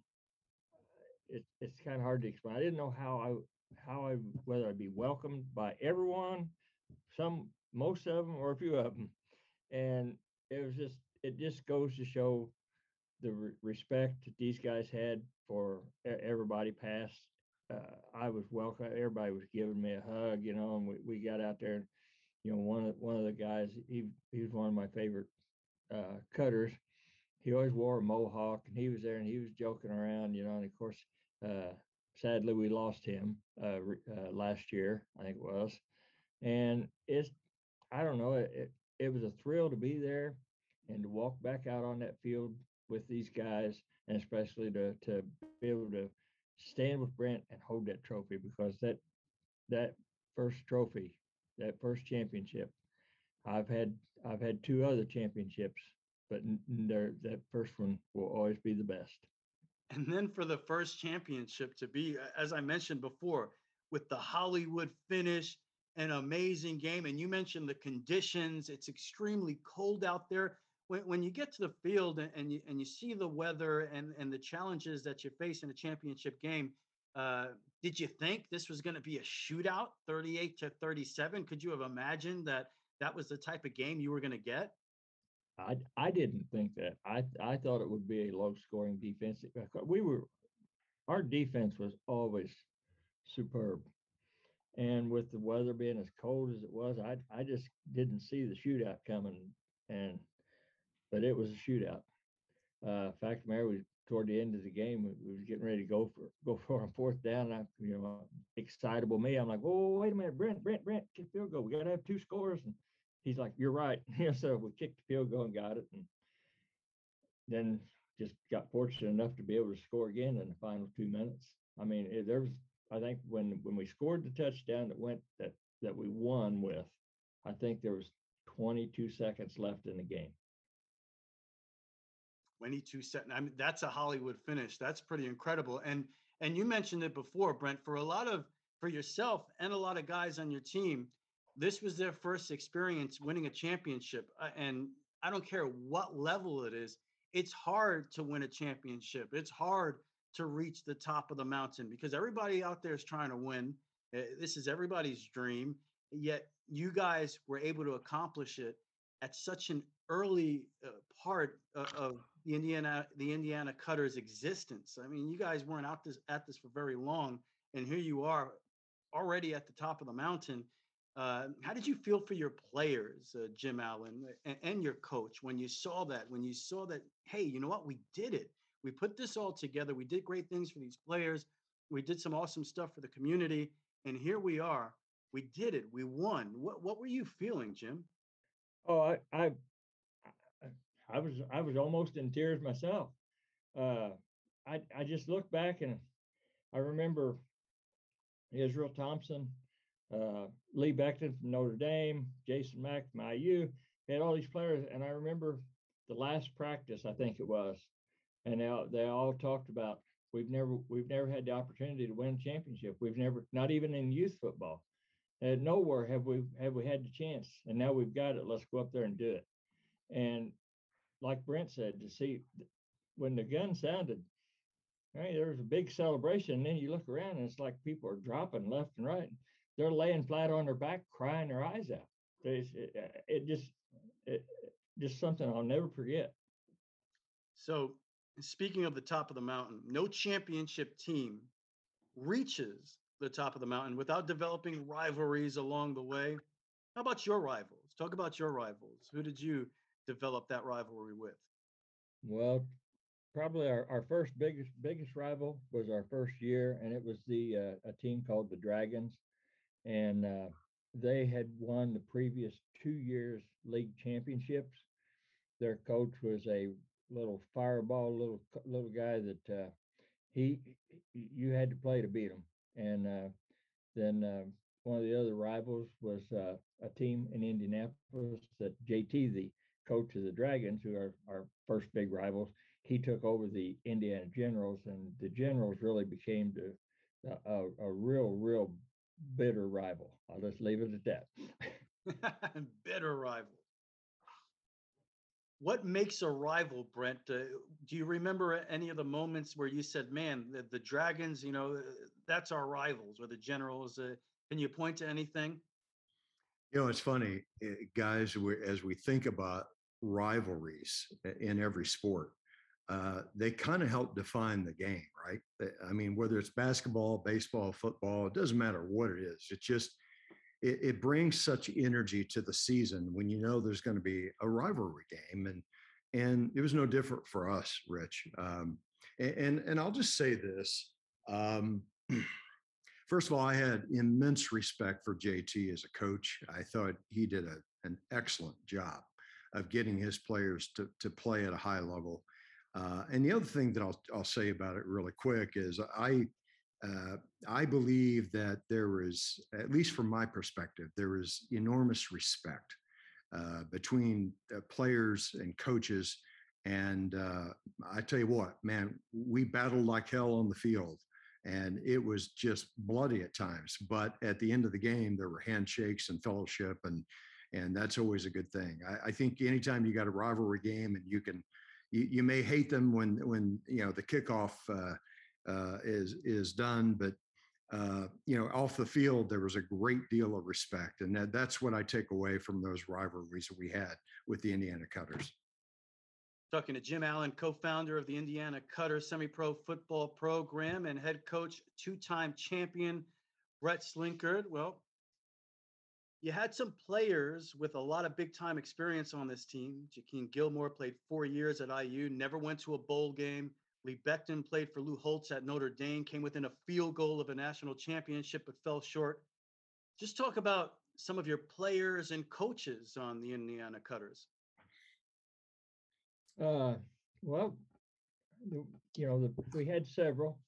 It, it's kind of hard to explain. I didn't know how I how I whether I'd be welcomed by everyone, some most of them or a few of them, and it was just it just goes to show the re- respect that these guys had for everybody past. Uh, I was welcome. Everybody was giving me a hug, you know, and we, we got out there. And, you know, one of one of the guys, he he was one of my favorite uh, cutters. He always wore a mohawk, and he was there, and he was joking around, you know. And of course, uh, sadly, we lost him uh, uh, last year, I think it was. And it's, I don't know, it, it it was a thrill to be there and to walk back out on that field with these guys, and especially to to be able to stand with Brent and hold that trophy because that that first trophy, that first championship, I've had I've had two other championships, but that first one will always be the best. And then for the first championship to be, as I mentioned before, with the Hollywood finish, an amazing game. And you mentioned the conditions. It's extremely cold out there. When, when you get to the field and, you and you see the weather and, and the challenges that you face in a championship game, uh, did you think this was going to be a shootout, 38 to 37? Could you have imagined that that was the type of game you were going to get? I I didn't think that. I I thought it would be a low scoring defensive. We were our defense was always superb. And with the weather being as cold as it was, I I just didn't see the shootout coming. And but it was a shootout. Uh, fact matter was toward the end of the game, we, was getting ready to go for go for a fourth down. I, you know, excitable me. I'm like, oh wait a minute, Brent, Brent, Brent, kick field goal. We got to have two scores. And he's like, you're right. So we kicked the field goal and got it, and then just got fortunate enough to be able to score again in the final two minutes. I mean, it, there was, I think, when when we scored the touchdown that went that that we won with, I think there was 22 seconds left in the game. 22 seconds. I mean, that's a Hollywood finish. That's pretty incredible. And and you mentioned it before, Brent. For a lot of for yourself and a lot of guys on your team, this was their first experience winning a championship. Uh, and I don't care what level it is. It's hard to win a championship. It's hard to reach the top of the mountain because everybody out there is trying to win. Uh, This is everybody's dream. Yet you guys were able to accomplish it at such an early uh, part of, of the Indiana the Indiana Cutters existence. I mean, you guys weren't out this at this for very long, and here you are already at the top of the mountain. Uh, how did you feel for your players, uh, Jim Allen, and, and your coach, when you saw that? When you saw that, hey, you know what? We did it. We put this all together. We did great things for these players. We did some awesome stuff for the community, and here we are. We did it. We won. What What were you feeling, Jim? Oh, I, I, I- was, I was almost in tears myself. Uh, I, I just look back and I remember Israel Thompson, uh, Lee Becton from Notre Dame, Jason Mack from IU, had all these players, and I remember the last practice, I think it was, and they all, they all talked about we've never we've never had the opportunity to win a championship. We've never, not even in youth football, and nowhere have we have we had the chance, and now we've got it. Let's go up there and do it. And like Brent said, to see when the gun sounded, right, there was a big celebration. And then you look around and it's like people are dropping left and right. They're laying flat on their back, crying their eyes out. It's, it, uh, it just, it, just something I'll never forget. So, speaking of the top of the mountain, no championship team reaches the top of the mountain without developing rivalries along the way. How about your rivals? Talk about your rivals. Who did you develop that rivalry with? Well, probably our, our first biggest biggest rival was our first year, and it was the uh, a team called the Dragons, and uh, they had won the previous two years league championships. Their coach was a little fireball, little little guy that uh, he you had to play to beat him, and uh, then uh, one of the other rivals was uh, a team in Indianapolis that JT the coach of the Dragons, who are our first big rivals, he took over the Indiana Generals, and the Generals really became a, a real, real bitter rival. I'll just leave it at that. bitter rival. What makes a rival, Brent? Uh, do you remember any of the moments where you said, "Man, the, the Dragons, you know, that's our rivals," or the Generals? Uh, can you point to anything? You know, it's funny, eh, guys, as we think about rivalries in every sport, uh, they kind of help define the game, right? I mean, whether it's basketball, baseball, football, it doesn't matter what it is. It's just, it, it brings such energy to the season when you know there's going to be a rivalry game. And, and it was no different for us, Rich. Um, and, and, and I'll just say this. Um, first of all, I had immense respect for JT as a coach. I thought he did a, an excellent job of getting his players to, to play at a high level. Uh, and the other thing that I'll, I'll say about it really quick is I, uh, I believe that there is, at least from my perspective, there is enormous respect uh, between players and coaches. And uh, I tell you what, man, we battled like hell on the field and it was just bloody at times. But at the end of the game, there were handshakes and fellowship, and and that's always a good thing. I, I think anytime you got a rivalry game and you can, you, you may hate them when when you know the kickoff uh, uh, is is done, but uh, you know off the field there was a great deal of respect, and that, that's what I take away from those rivalries that we had with the Indiana Cutters. Talking to Jim Allen, co founder of the Indiana Cutter Semi Pro Football Program and head coach, two time champion Brent Slinkard. Well, you had some players with a lot of big time experience on this team. Jakeem Gilmore played four years at IU, never went to a bowl game. Lee Becton played for Lou Holtz at Notre Dame, came within a field goal of a national championship, but fell short. Just talk about some of your players and coaches on the Indiana Cutters. Uh, well, you know, the, we had several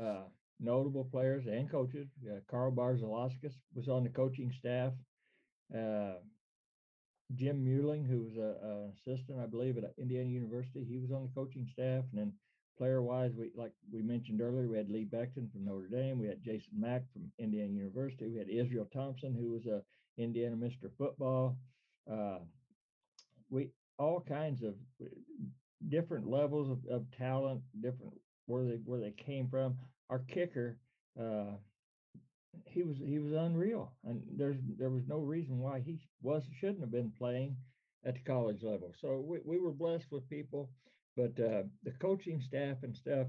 uh, notable players and coaches. Uh, Carl Barzilauskas was on the coaching staff. Uh, Jim Muhling, who was an assistant, I believe, at Indiana University, he was on the coaching staff. And then player-wise, we like we mentioned earlier, we had Lee Becton from Notre Dame. We had Jason Mack from Indiana University. We had Israel Thompson, who was a Indiana Mr. Football. Uh, we all kinds of different levels of, of talent, different where they where they came from. Our kicker, uh, he was he was unreal, and there's there was no reason why he was shouldn't have been playing at the college level. So we, we were blessed with people, but uh, the coaching staff and stuff,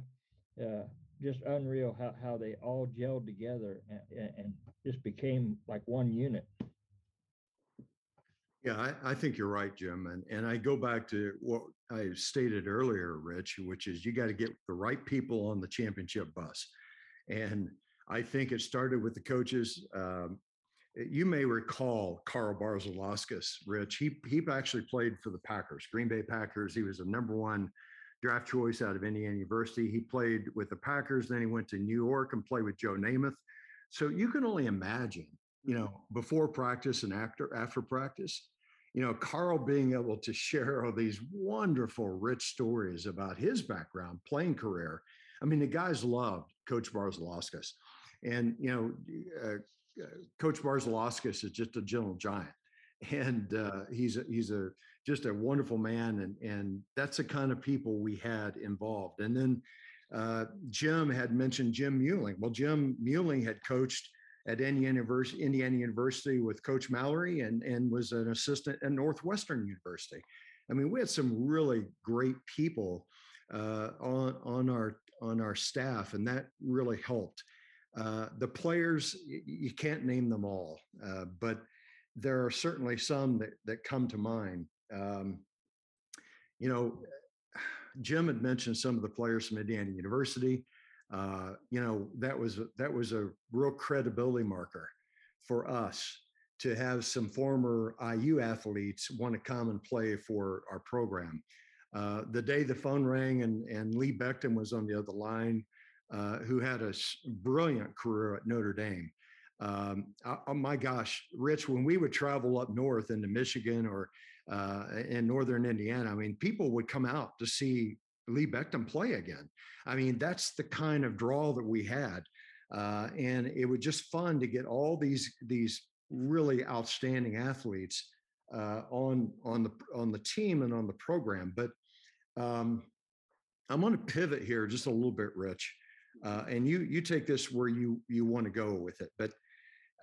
uh, just unreal how, how they all gelled together and, and just became like one unit. Yeah, I, I, think you're right, Jim. And, and I go back to what I stated earlier, Rich, which is you got to get the right people on the championship bus. And I think it started with the coaches. Um, you may recall Carl Barzilauskas, Rich. He, he actually played for the Packers, Green Bay Packers. He was a number one draft choice out of Indiana University. He played with the Packers. Then he went to New York and played with Joe Namath. So you can only imagine you know, before practice and after after practice. You know, Carl being able to share all these wonderful, rich stories about his background, playing career. I mean, the guys loved Coach Barzilauskas. And, you know, uh, Coach Barzilauskas is just a gentle giant. And uh, he's a, he's a just a wonderful man, and and that's the kind of people we had involved. And then uh, Jim had mentioned Jim Muhling. Well, Jim Muhling had coached at Indiana University, Indiana University with Coach Mallory and, and was an assistant at Northwestern University. I mean, we had some really great people uh, on, on, our, on our staff, and that really helped. Uh, the players, you can't name them all, uh, but there are certainly some that, that come to mind. Um, you know, Jim had mentioned some of the players from Indiana University uh, you know that was that was a real credibility marker for us to have some former IU athletes want to come and play for our program. Uh, the day the phone rang and, and Lee Becton was on the other line, uh, who had a brilliant career at Notre Dame. Um, oh my gosh, Rich, when we would travel up north into Michigan or uh, in northern Indiana, I mean, people would come out to see Lee Becton play again. I mean, that's the kind of draw that we had. Uh, and it was just fun to get all these these really outstanding athletes uh, on on the on the team and on the program. But um, I'm going to pivot here just a little bit, Rich, uh, and you you take this where you you want to go with it. But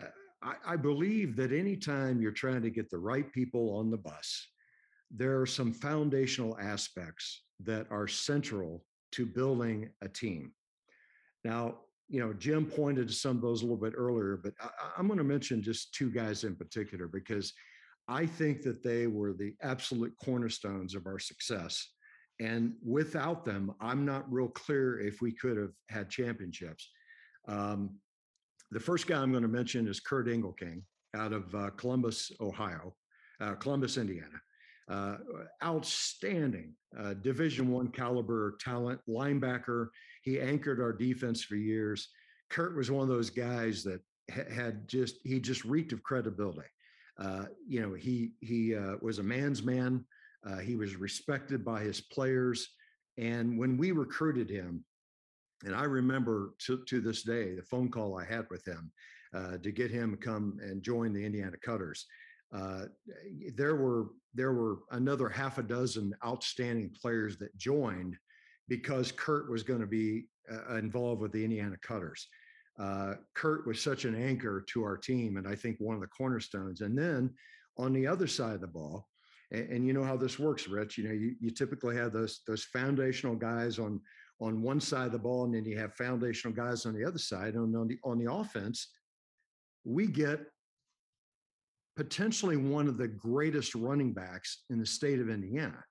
uh, I, I believe that anytime you're trying to get the right people on the bus, there are some foundational aspects that are central to building a team. Now, you know, Jim pointed to some of those a little bit earlier, but I, I'm going to mention just two guys in particular because I think that they were the absolute cornerstones of our success. And without them, I'm not real clear if we could have had championships. Um, the first guy I'm going to mention is Kurt Engelking out of uh, Columbus, Ohio, uh, Columbus, Indiana. Uh, outstanding uh, Division One caliber talent, linebacker. He anchored our defense for years. Kurt was one of those guys that ha- had just he just reeked of credibility. Uh, you know, he he uh, was a man's man. Uh, he was respected by his players, and when we recruited him, and I remember to to this day the phone call I had with him uh, to get him to come and join the Indiana Cutters. Uh, there were there were another half a dozen outstanding players that joined because Kurt was going to be uh, involved with the Indiana Cutters. Uh, Kurt was such an anchor to our team, and I think one of the cornerstones. And then on the other side of the ball, and, and you know how this works, Rich. You know, you, you typically have those those foundational guys on on one side of the ball, and then you have foundational guys on the other side. And on the on the offense, we get potentially one of the greatest running backs in the state of Indiana.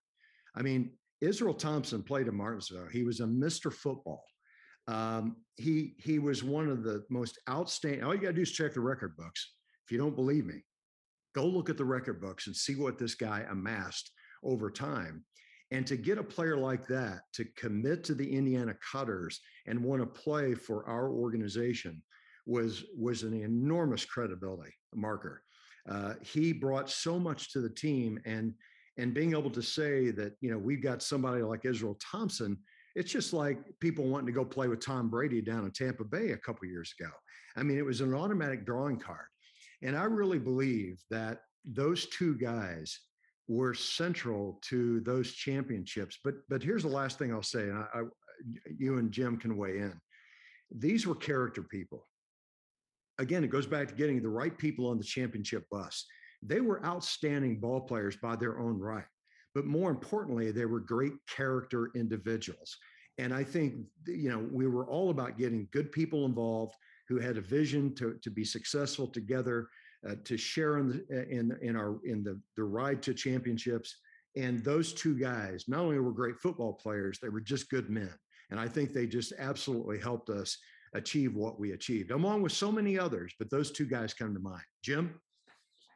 I mean, Israel Thompson played in Martinsville. He was a Mr. Football. Um, he he was one of the most outstanding. All you got to do is check the record books. If you don't believe me, go look at the record books and see what this guy amassed over time. And to get a player like that to commit to the Indiana Cutters and want to play for our organization was was an enormous credibility marker. Uh, he brought so much to the team, and and being able to say that you know we've got somebody like Israel Thompson, it's just like people wanting to go play with Tom Brady down in Tampa Bay a couple years ago. I mean, it was an automatic drawing card, and I really believe that those two guys were central to those championships. But but here's the last thing I'll say, and I, I you and Jim can weigh in. These were character people again, it goes back to getting the right people on the championship bus. They were outstanding ball players by their own right. But more importantly, they were great character individuals. And I think, you know, we were all about getting good people involved who had a vision to, to be successful together, uh, to share in the, in, in our in the, the ride to championships. And those two guys not only were great football players, they were just good men. And I think they just absolutely helped us achieve what we achieved, along with so many others. But those two guys come to mind. Jim.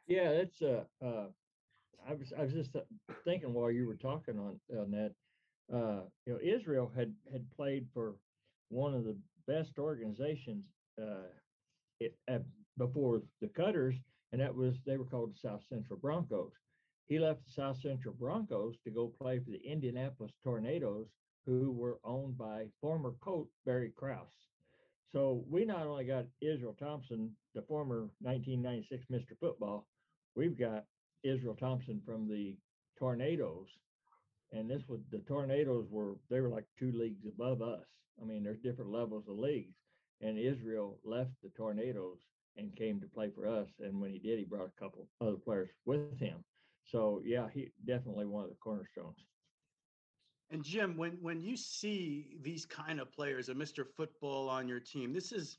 Yeah, that's uh, uh I was I was just uh, thinking while you were talking on on that. Uh, you know, Israel had had played for one of the best organizations Uh, it, at, before the Cutters, and that was they were called the South Central Broncos. He left the South Central Broncos to go play for the Indianapolis Tornadoes, who were owned by former coach Barry Krause. So we not only got Israel Thompson, the former 1996 Mr. Football, we've got Israel Thompson from the Tornadoes. And this was the Tornadoes were they were like two leagues above us. I mean, there's different levels of leagues. And Israel left the Tornadoes and came to play for us. And when he did, he brought a couple other players with him. So yeah, he definitely one of the cornerstones. And Jim, when when you see these kind of players, a Mr. Football on your team, this is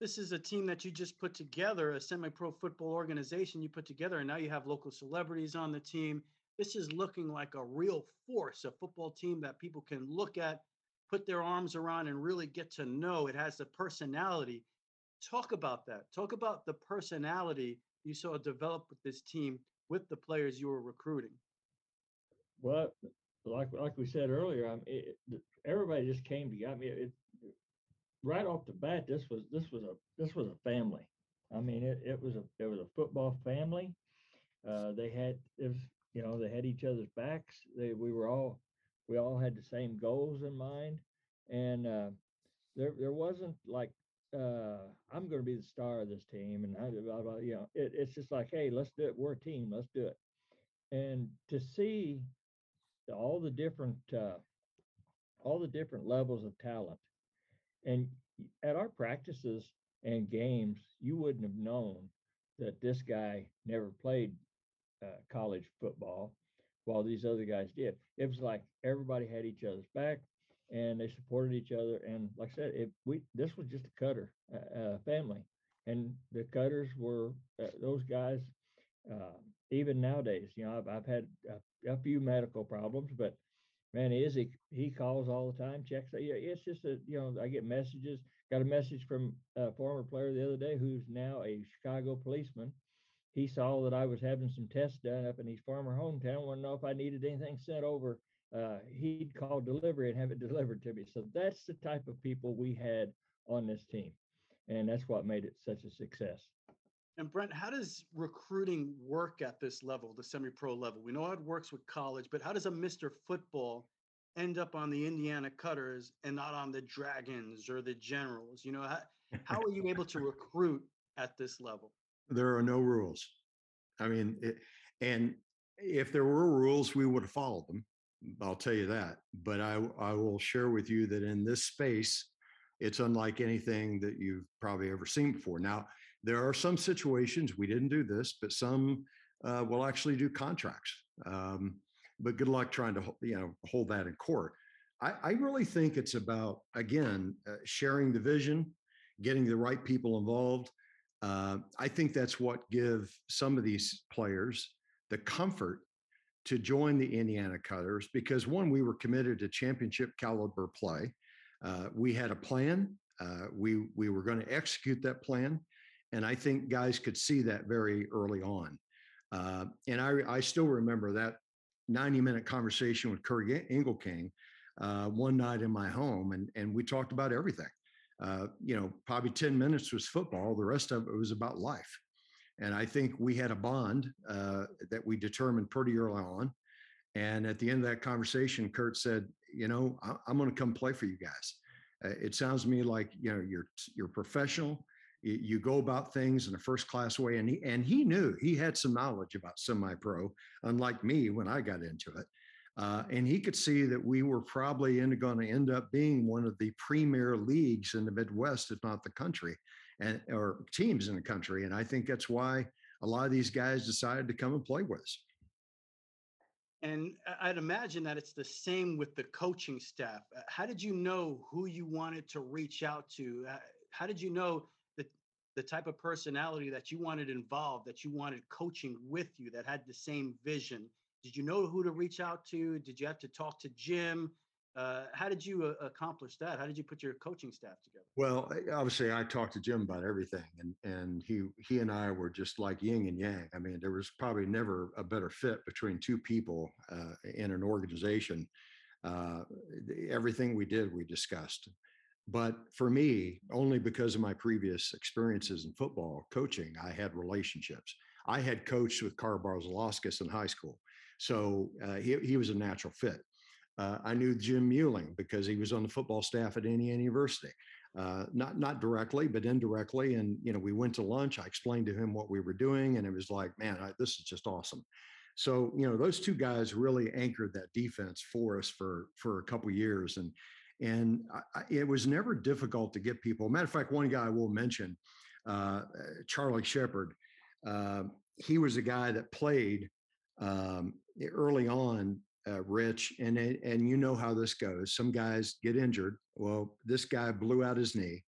this is a team that you just put together, a semi-pro football organization you put together, and now you have local celebrities on the team. This is looking like a real force, a football team that people can look at, put their arms around, and really get to know. It has the personality. Talk about that. Talk about the personality you saw develop with this team with the players you were recruiting. Well, like like we said earlier, I mean, it, everybody just came together. I mean, it, right off the bat, this was this was a this was a family. I mean, it, it was a it was a football family. Uh, they had it was you know they had each other's backs. They we were all we all had the same goals in mind, and uh, there there wasn't like uh, I'm going to be the star of this team, and I, blah, blah, you know, it, it's just like, hey, let's do it. We're a team. Let's do it. And to see all the different, uh, all the different levels of talent, and at our practices and games, you wouldn't have known that this guy never played uh, college football, while these other guys did. It was like everybody had each other's back and they supported each other. And like I said, it, we this was just a cutter uh, family, and the cutters were uh, those guys. Uh, even nowadays, you know, I've, I've had a, a few medical problems, but man, Izzy he calls all the time, checks. Yeah, it's just a you know I get messages. Got a message from a former player the other day who's now a Chicago policeman. He saw that I was having some tests done up in his former hometown. Want to know if I needed anything sent over uh, he'd call delivery and have it delivered to me. So that's the type of people we had on this team. And that's what made it such a success. And Brent, how does recruiting work at this level, the semi-pro level? We know how it works with college, but how does a Mr. Football end up on the Indiana Cutters and not on the Dragons or the Generals? You know, how, how are you able to recruit at this level? There are no rules. I mean, it, and if there were rules, we would have followed them. I'll tell you that. But I, I will share with you that in this space, it's unlike anything that you've probably ever seen before. Now, there are some situations we didn't do this, but some uh, will actually do contracts. Um, but good luck trying to you know hold that in court. I, I really think it's about again uh, sharing the vision, getting the right people involved. Uh, I think that's what give some of these players the comfort to join the Indiana Cutters because one, we were committed to championship caliber play. Uh, we had a plan. Uh, we we were going to execute that plan, and I think guys could see that very early on. Uh, and I I still remember that 90 minute conversation with Kurt Engelking uh, one night in my home, and and we talked about everything. Uh, you know, probably 10 minutes was football. The rest of it was about life. And I think we had a bond uh, that we determined pretty early on. And at the end of that conversation, Kurt said, "You know, I- I'm going to come play for you guys. Uh, it sounds to me like you know you're you're professional. You, you go about things in a first class way." And he and he knew he had some knowledge about semi-pro, unlike me when I got into it. Uh, and he could see that we were probably going to end up being one of the premier leagues in the Midwest, if not the country and or teams in the country. And I think that's why a lot of these guys decided to come and play with us. And I'd imagine that it's the same with the coaching staff. Uh, How did you know who you wanted to reach out to? Uh, How did you know that the type of personality that you wanted involved, that you wanted coaching with you, that had the same vision? Did you know who to reach out to? Did you have to talk to Jim? Uh, how did you uh, accomplish that? How did you put your coaching staff together? Well, obviously, I talked to Jim about everything, and and he he and I were just like yin and yang. I mean, there was probably never a better fit between two people uh, in an organization. Uh, everything we did, we discussed. But for me, only because of my previous experiences in football coaching, I had relationships. I had coached with Carl Barzilauskas in high school, so uh, he he was a natural fit. Uh, I knew Jim Mueling because he was on the football staff at Indiana University, uh, not not directly, but indirectly. And you know, we went to lunch. I explained to him what we were doing, and it was like, man, I, this is just awesome. So you know, those two guys really anchored that defense for us for for a couple years, and and I, it was never difficult to get people. Matter of fact, one guy I will mention, uh, Charlie Shepard. Uh, he was a guy that played um, early on uh, Rich, and and you know how this goes. Some guys get injured. Well, this guy blew out his knee,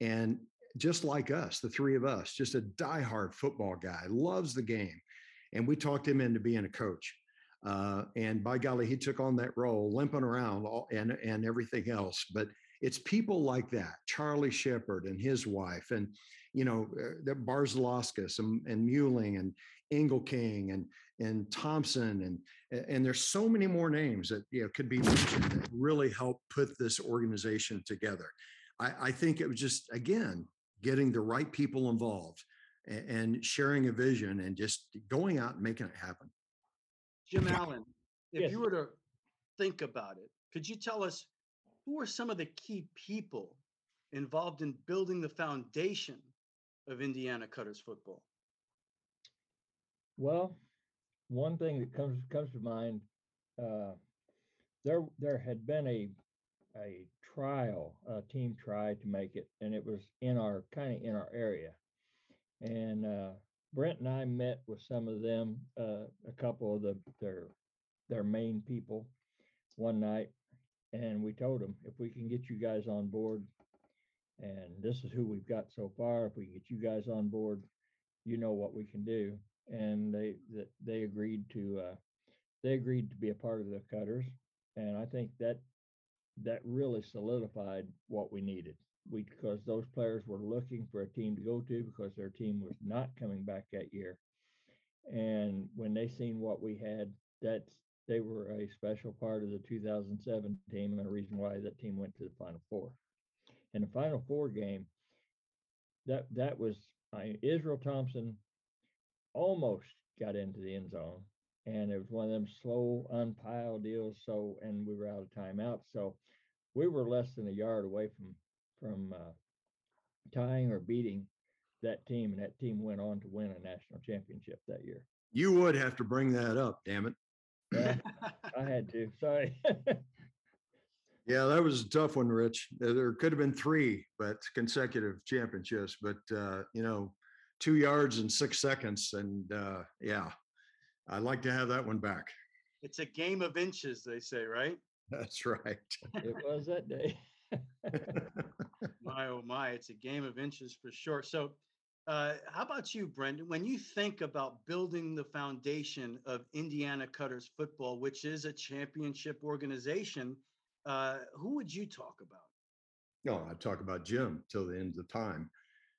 and just like us, the three of us, just a diehard football guy, loves the game, and we talked him into being a coach. Uh, and by golly, he took on that role, limping around all, and and everything else. But it's people like that, Charlie Shepard and his wife, and you know, uh, the Barzilauskas and, and Mueling and Engelking and and Thompson and and there's so many more names that you know could be mentioned that really help put this organization together. I, I think it was just again getting the right people involved and, and sharing a vision and just going out and making it happen. Jim Allen, if Yes. you were to think about it, could you tell us who are some of the key people involved in building the foundation of Indiana Cutters football? Well, one thing that comes comes to mind, uh, there there had been a a trial, a team tried to make it, and it was in our kind of in our area. And uh, Brent and I met with some of them, uh, a couple of the their their main people, one night, and we told them if we can get you guys on board, and this is who we've got so far. If we get you guys on board, you know what we can do. And they that they agreed to uh, they agreed to be a part of the cutters, and I think that that really solidified what we needed. We because those players were looking for a team to go to because their team was not coming back that year. And when they seen what we had, that's they were a special part of the 2007 team and a reason why that team went to the Final Four. In the Final Four game, that that was I, Israel Thompson almost got into the end zone, and it was one of them slow unpile deals. So, and we were out of timeout, so we were less than a yard away from from uh, tying or beating that team, and that team went on to win a national championship that year. You would have to bring that up, damn it. Yeah, I had to. Sorry. yeah, that was a tough one, Rich. There could have been three, but consecutive championships. But uh, you know, two yards in six seconds, and uh, yeah, I'd like to have that one back. It's a game of inches, they say, right? That's right. it was that day. my oh my, it's a game of inches for sure. So uh, how about you, Brendan? When you think about building the foundation of Indiana Cutters football, which is a championship organization, uh, who would you talk about? No, I'd talk about Jim till the end of the time.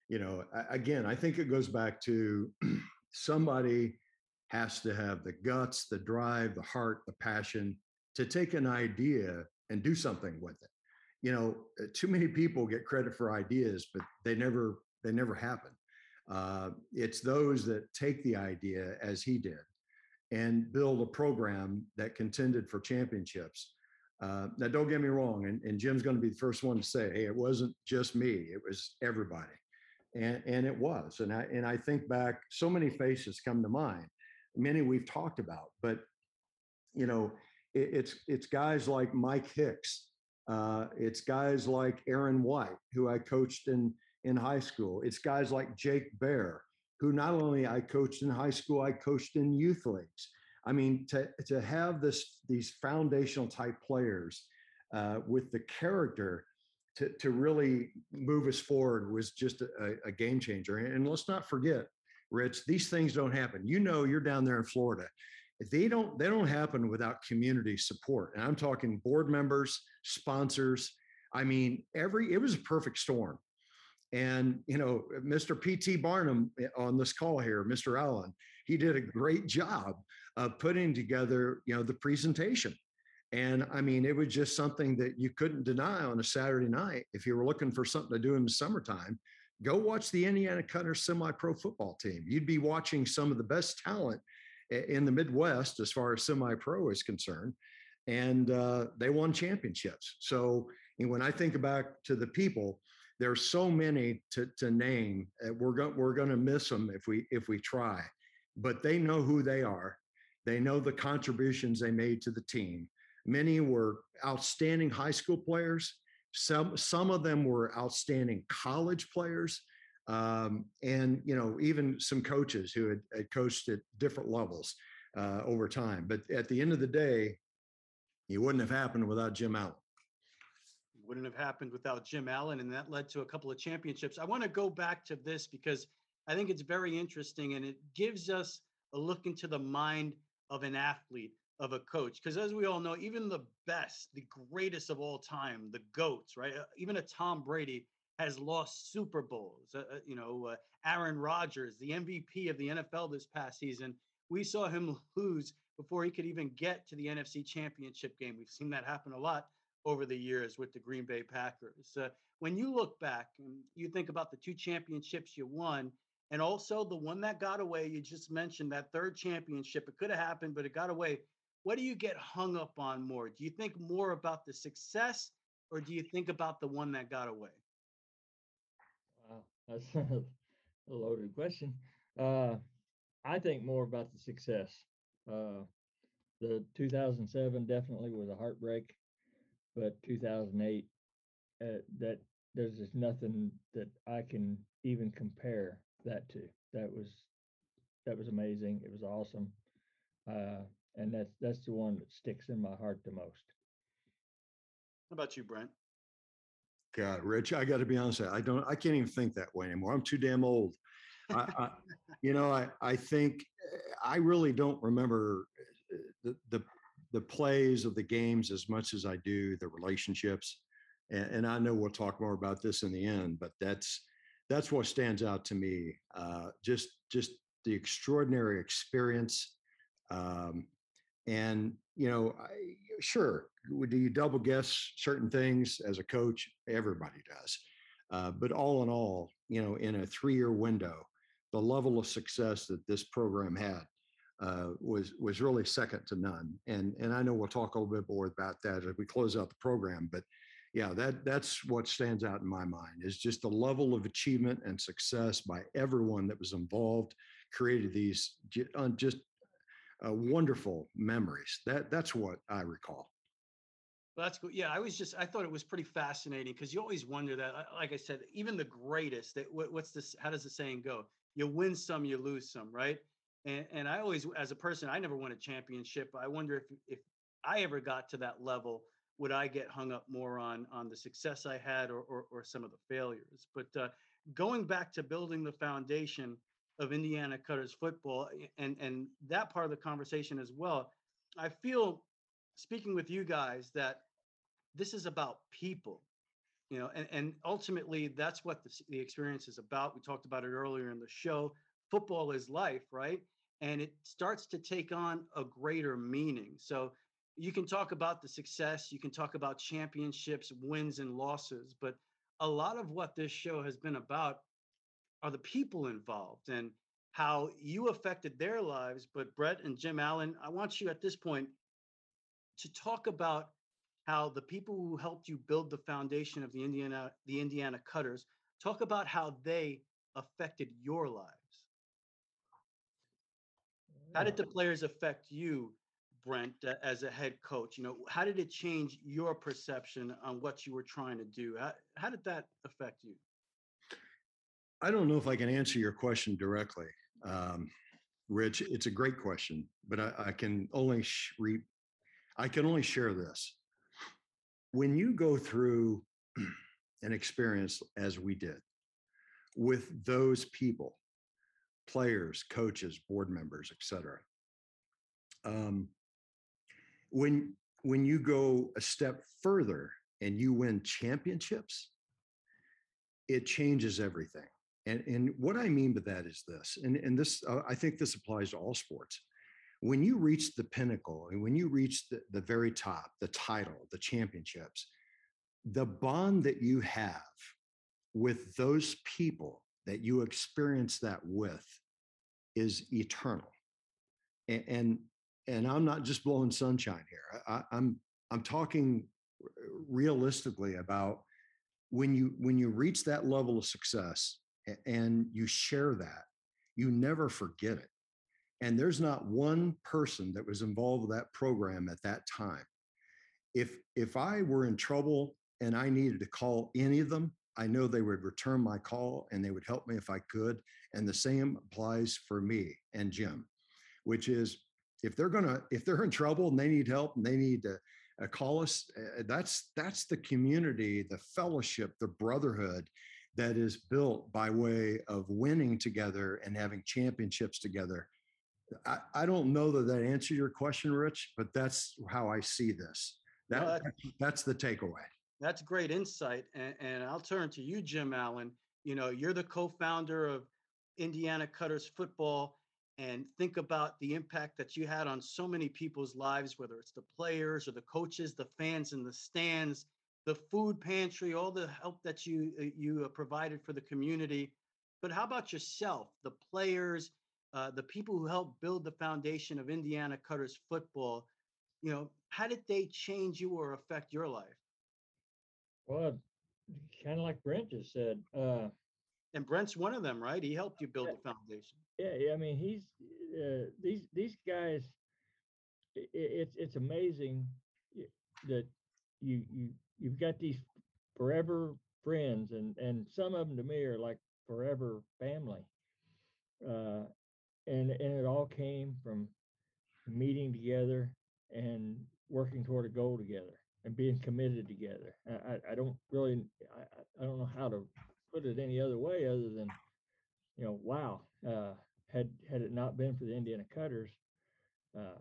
You know, again, I think it goes back to somebody has to have the guts, the drive, the heart, the passion to take an idea and do something with it. You know, too many people get credit for ideas, but they never they never happen. Uh, it's those that take the idea as he did and build a program that contended for championships. Uh, now, don't get me wrong, and, and Jim's going to be the first one to say, "Hey, it wasn't just me; it was everybody," and and it was. And I and I think back, so many faces come to mind, many we've talked about, but you know, it, it's it's guys like Mike Hicks, uh, it's guys like Aaron White, who I coached in in high school. It's guys like Jake Bear, who not only I coached in high school, I coached in youth leagues. I mean, to, to have this these foundational type players uh, with the character to, to really move us forward was just a, a game changer. And let's not forget, Rich, these things don't happen. You know, you're down there in Florida. They don't they don't happen without community support. And I'm talking board members, sponsors. I mean, every it was a perfect storm. And, you know, Mr. P.T. Barnum eh, on this call here, Mr. Allen, he did a great job of putting together, you know, the presentation. And I mean, it was just something that you couldn't deny on a Saturday night. If you were looking for something to do in the summertime, go watch the Indiana Cutter semi pro football team. You'd be watching some of the best talent in the Midwest as far as semi pro is concerned. And uh, they won championships. So when I think back to the people, there's so many to, to name. Uh, we're going we're going to miss them if we if we try, but they know who they are. They know the contributions they made to the team. Many were outstanding high school players. Some some of them were outstanding college players, um, and you know even some coaches who had, had coached at different levels uh, over time. But at the end of the day, it wouldn't have happened without Jim Allen wouldn't have happened without Jim Allen, and that led to a couple of championships. I want to go back to this because I think it's very interesting and it gives us a look into the mind of an athlete, of a coach. Because as we all know, even the best, the greatest of all time, the GOATs, right? Uh, even a Tom Brady has lost Super Bowls. Uh, uh you know, uh, Aaron Rodgers, the MVP of the NFL this past season, we saw him lose before he could even get to the NFC Championship game. We've seen that happen a lot over the years with the Green Bay Packers. Uh, when you look back and you think about the two championships you won, and also the one that got away, you just mentioned that third championship. It could have happened, but it got away. What do you get hung up on more? Do you think more about the success or do you think about the one that got away? Wow, that's a loaded question. Uh, I think more about the success. Uh, the 2007 definitely was a heartbreak, but 2008, uh, that there's just nothing that I can even compare that to. That was that was amazing. It was awesome, uh, and that's that's the one that sticks in my heart the most. How about you, Brent? God, Rich, I got to be honest. I don't. I can't even think that way anymore. I'm too damn old. I, I, you know, I I think eh, I really don't remember eh, the the the plays of the games as much as I do the relationships. And, and I know we'll talk more about this in the end, but that's that's what stands out to me. Uh, just just the extraordinary experience. Um, and you know, I, sure, do you double guess certain things as a coach? Everybody does. Uh, but all in all, you know, in a three-year window, the level of success that this program had uh, was was really second to none. And and I know we'll talk a little bit more about that as we close out the program. But yeah, that that's what stands out in my mind is just the level of achievement and success by everyone that was involved created these just uh, wonderful memories. That that's what I recall. That's good. Yeah, I was just I thought it was pretty fascinating because you always wonder that. Like I said, even the greatest. That what, what's this? How does the saying go? You win some, you lose some, right? And and I always, as a person, I never won a championship. I wonder if if I ever got to that level, would I get hung up more on on the success I had or or, or some of the failures? But uh, going back to building the foundation of Indiana Cutters football and and that part of the conversation as well. I feel speaking with you guys that this is about people, you know, and, and ultimately that's what the, the experience is about. We talked about it earlier in the show. Football is life, right? And it starts to take on a greater meaning. So you can talk about the success, you can talk about championships, wins and losses, but a lot of what this show has been about are the people involved and how you affected their lives. But Brett and Jim Allen, I want you at this point to talk about how the people who helped you build the foundation of the Indiana the Indiana Cutters talk about how they affected your lives. How did the players affect you, Brent, as a head coach? You know, how did it change your perception on what you were trying to do? How, how did that affect you? I don't know if I can answer your question directly, um, Rich. It's a great question, but I, I can only sh- re- I can only share this. When you go through an experience as we did with those people, players, coaches, board members, etc. Um, when when you go a step further and you win championships, it changes everything and, and what I mean by that is this, and, and this, uh, I think this applies to all sports. When you reach the pinnacle and when you reach the, the very top, the title, the championships, the bond that you have with those people that you experience that with is eternal. And, and, and I'm not just blowing sunshine here. I, I'm, I'm talking realistically about when you when you reach that level of success and you share that, you never forget it. And there's not one person that was involved with that program at that time. If if I were in trouble and I needed to call any of them, I know they would return my call and they would help me if I could. And the same applies for me and Jim, which is if they're gonna if they're in trouble and they need help and they need to uh, call us, uh, that's that's the community, the fellowship, the brotherhood that is built by way of winning together and having championships together. I, I don't know that that answers your question, Rich, but that's how I see this. That, Well, that's- that's the takeaway. That's great insight. And, and I'll turn to you, Jim Allen. You know, you're the co founder of Indiana Cutters Football. And think about the impact that you had on so many people's lives, whether it's the players or the coaches, the fans in the stands, the food pantry, all the help that you uh, you uh, provided for the community. But how about yourself, the players, uh, the people who helped build the foundation of Indiana Cutters football? You know, how did they change you or affect your life? Well, kind of like Brent just said, uh, And Brent's one of them, right? He helped you build the foundation. Yeah, yeah, I mean, he's uh, these these guys. i- i- It's it's amazing that you you you've got these forever friends, and and some of them to me are like forever family. Uh, and and it all came from meeting together and working toward a goal together and being committed together. I I, don't really I- I don't know how to put it any other way other than you know, wow, uh, had had it not been for the Indiana Cutters, uh,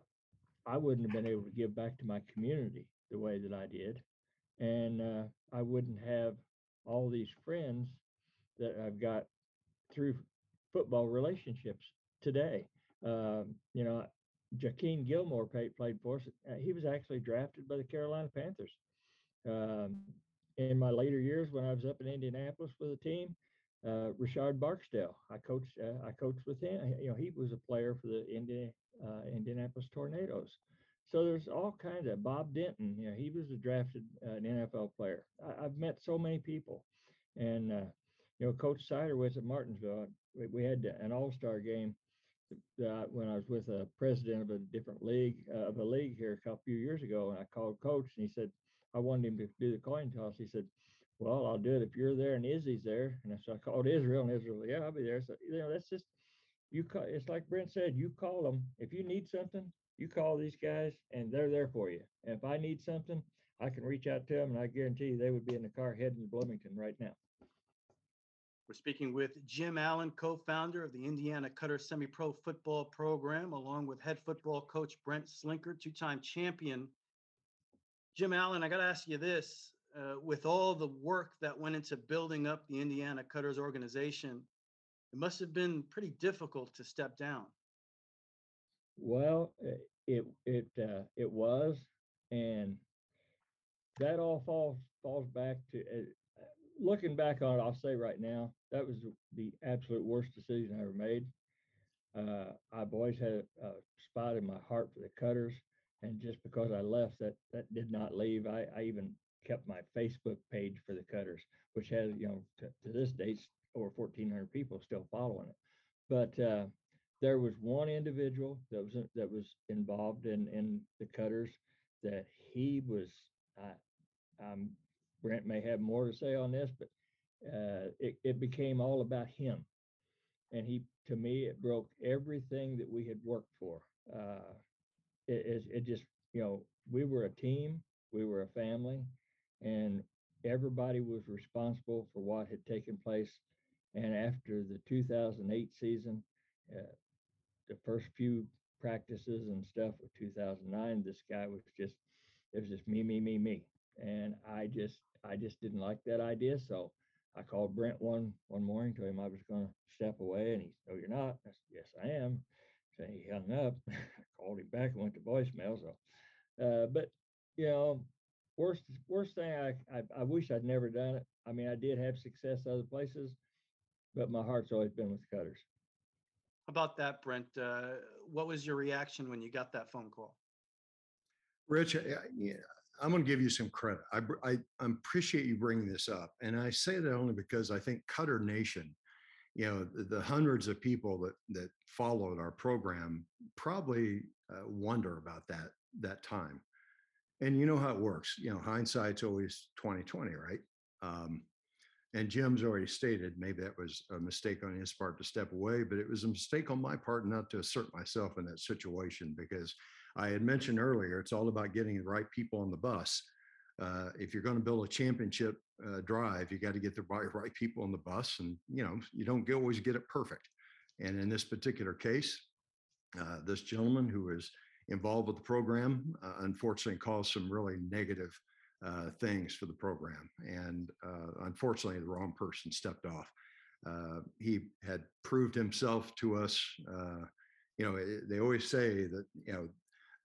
I wouldn't have been able to give back to my community the way that I did, and uh, I wouldn't have all these friends that I've got through football relationships today. Um, you know, Jakeem Gilmore played, played for us. Uh, he was actually drafted by the Carolina Panthers. Um, in my later years, when I was up in Indianapolis with a team, uh, Richard Barksdale. I coached. Uh, I coached with him. You know, he was a player for the Indiana, uh, Indianapolis Tornadoes. So there's all kinds of Bob Denton. You know, he was a drafted uh, an NFL player. I, I've met so many people, and uh, you know, Coach Siderwitz at Martinsville. We, we had an All Star game when I was with a president of a different league uh, of a league here a couple few years ago, and I called Coach, and he said I wanted him to do the coin toss. He said, well, I'll do it if you're there and Izzy's there. And so I called Israel, and Israel, yeah, I'll be there. So you know, that's just you call. It's like Brent said, you call them if you need something. You call these guys, and they're there for you. And if I need something, I can reach out to them, and I guarantee you they would be in the car heading to Bloomington right now. We're speaking with Jim Allen, co-founder of the Indiana Cutter Semi-Pro Football Program, along with head football coach Brent Slinkard, two-time champion. Jim Allen, I got to ask you this: uh, with all the work that went into building up the Indiana Cutters organization, it must have been pretty difficult to step down. Well, it it uh, it was, and that all falls falls back to uh, looking back on it. I'll say right now that was the absolute worst decision I ever made. Uh, I've always had a, spot in my heart for the Cutters, and just because I left, that that did not leave. I, I even kept my Facebook page for the Cutters, which has you know to, to this date over 1,400 people still following it. But uh, there was one individual that was that was involved in in the Cutters that he was. Uh, um, Brent may have more to say on this, but uh, it, it became all about him. And he, to me, it broke everything that we had worked for. Uh, it, it, it just, you know, we were a team, we were a family, and everybody was responsible for what had taken place. And after the 2008 season, uh, the first few practices and stuff of 2009, this guy was just, it was just me, me, me, me. And I just, I just didn't like that idea. So I called Brent one one morning, told him I was going to step away, and he said, "No, you're not." I said, "Yes, I am." So he hung up. I called him back and went to voicemail. So, uh, but you know, worst worst thing I, I I wish I'd never done it. I mean, I did have success other places, but my heart's always been with Cutters. How about that, Brent? Uh, what was your reaction when you got that phone call? Rich, I, I- yeah, I'm going to give you some credit. I, I, appreciate you bringing this up. And I say that only because I think Cutter Nation, you know, the, the hundreds of people that, that followed our program probably uh, wonder about that, that time. And you know how it works. You know, hindsight's always 2020, right? Um, and Jim's already stated maybe that was a mistake on his part to step away, but it was a mistake on my part not to assert myself in that situation because I had mentioned earlier, it's all about getting the right people on the bus. Uh, if you're going to build a championship uh, drive, you got to get the right, right people on the bus, and you know you don't get, always get it perfect. And in this particular case, uh, this gentleman who was involved with the program uh, unfortunately caused some really negative uh, things for the program, and uh, unfortunately, the wrong person stepped off. He had proved himself to us. You know, it- they always say that you know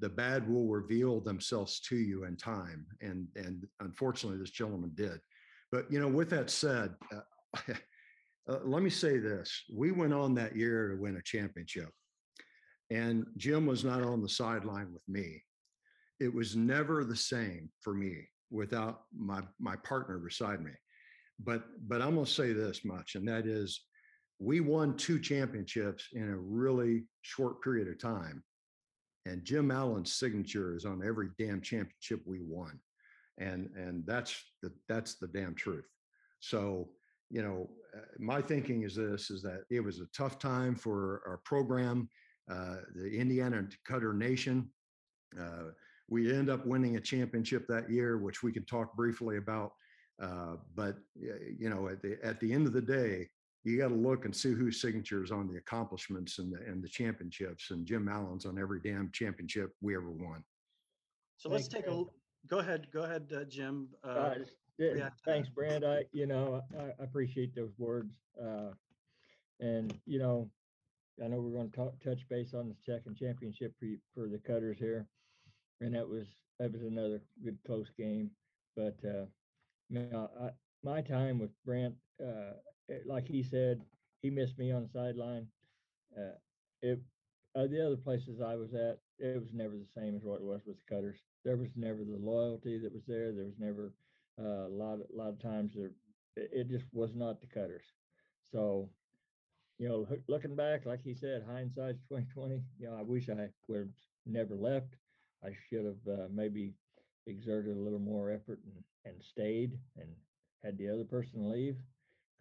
the bad will reveal themselves to you in time and and unfortunately this gentleman did. But you know with that said uh, uh, let me say this. We went on that year to win a championship and jim was not on the sideline with me. It was never the same for me without my my partner beside me. But but I'm gonna say this much, and that is, we won two championships in a really short period of time, and Jim Allen's signature is on every damn championship we won, and and that's the that's the damn truth. So you know, uh, my thinking is this: is that it was a tough time for our program, uh, the Indiana Cutter Nation. Uh, we end up winning a championship that year, which we can talk briefly about. Uh, but you know, at the at the end of the day, you got to look and see whose signature is on the accomplishments and the and the championships. And Jim Allen's on every damn championship we ever won. So let's take a you. l- go ahead. Go ahead, uh, Jim. Uh, Uh, yeah, yeah. Thanks, Brent. I, you know, I, I appreciate those words. Uh, and, you know, I know we're going to talk, touch base on the second championship for, you- for the Cutters here. And that was, that was another good close game. But, uh, you know, I, my time with Brent, uh, like he said, he missed me on the sideline. Uh, it, uh, the other places I was at, it was never the same as what it was with the Cutters. There was never the loyalty that was there. There was never uh, a lot, a lot of times there, it, just was not the Cutters. So, you know, looking back, like he said, hindsight's twenty twenty. You know, I wish I would have never left. I should have uh, maybe exerted a little more effort and, and stayed and had the other person leave.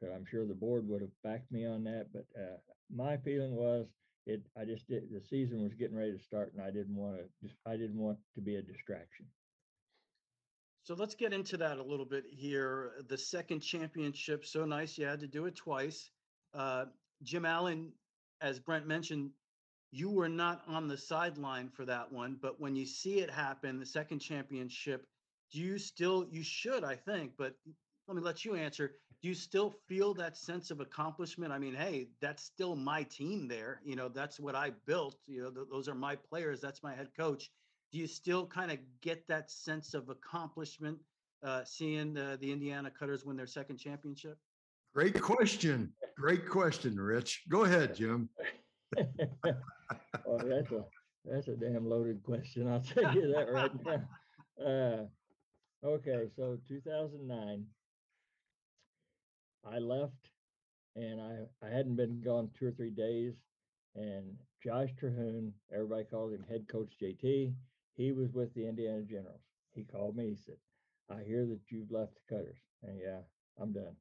Because I'm sure the board would have backed me on that. But uh, my feeling was it. I just did. The season was getting ready to start, and I didn't want to. Just I didn't want to be a distraction. So let's get into that a little bit here. The second championship, so nice. You had to do it twice. Uh, Jim Allen, as Brent mentioned, you were not on the sideline for that one, but when you see it happen, the second championship, do you still, you should, I think, but let me let you answer. Do you still feel that sense of accomplishment? I mean, hey, that's still my team there. You know, that's what I built. You know, th- those are my players. That's my head coach do you still kind of get that sense of accomplishment uh, seeing the, the Indiana Cutters win their second championship? Great question. Great question, Rich. Go ahead, Jim. oh, that's a that's a damn loaded question. I'll tell you that right now. Uh, okay, so 2009, I left, and I I hadn't been gone two or three days, and Josh Terhune, everybody calls him head coach JT. He was with the Indiana Generals. He called me. He said, "I hear that you've left the Cutters." And yeah, I'm done.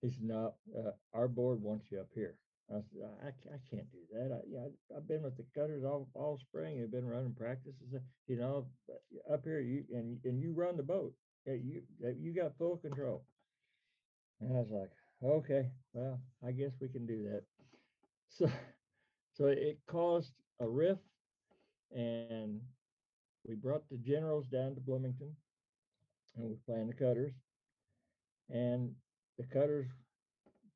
He said, "No, uh, our board wants you up here." I said, I, I can't do that. I, yeah, I've been with the Cutters all, all spring. I've been running practices, uh, you know, up here you and and you run the boat. You uh, you got full control. And I was like, okay, well, I guess we can do that. So, so it caused a rift, and we brought the generals down to Bloomington, and we planned the Cutters, and the Cutters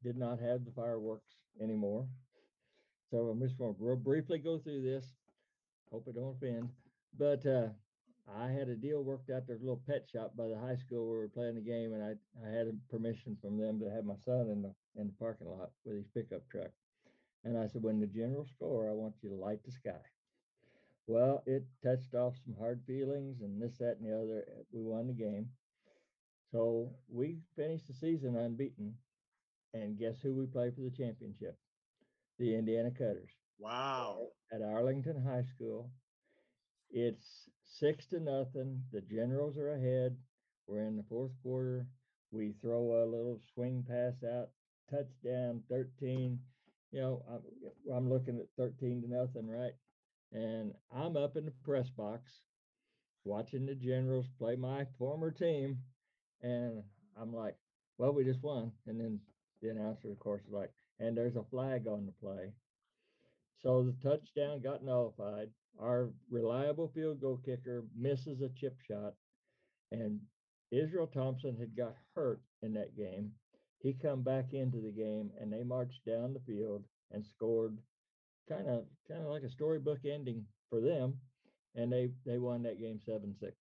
did not have the fireworks anymore. So I'm just going to real briefly go through this. Hope it don't offend, but uh, I had a deal worked out. There's a little pet shop by the high school where we were playing the game, and I I had permission from them to have my son in the in the parking lot with his pickup truck. And I said, when the general score, I want you to light the sky. Well, it touched off some hard feelings and this, that, and the other. uh, We won the game. So we finished the season unbeaten. And guess who we played for the championship? The Indiana Cutters Wow. at Arlington High School. It's six to nothing. The Generals are ahead. We're in the fourth quarter. We throw a little swing pass out, touchdown, 13. You know, I'm, I'm looking at 13 to nothing, right? And I'm up in the press box watching the Generals play my former team. And I'm like, well, we just won. And then the announcer, of course, is like, and there's a flag on the play. So the touchdown got nullified. Our reliable field goal kicker misses a chip shot, and Israel Thompson had got hurt in that game. He come back into the game, and they marched down the field and scored, kind of kind of like a storybook ending for them, and they they won that game seven six.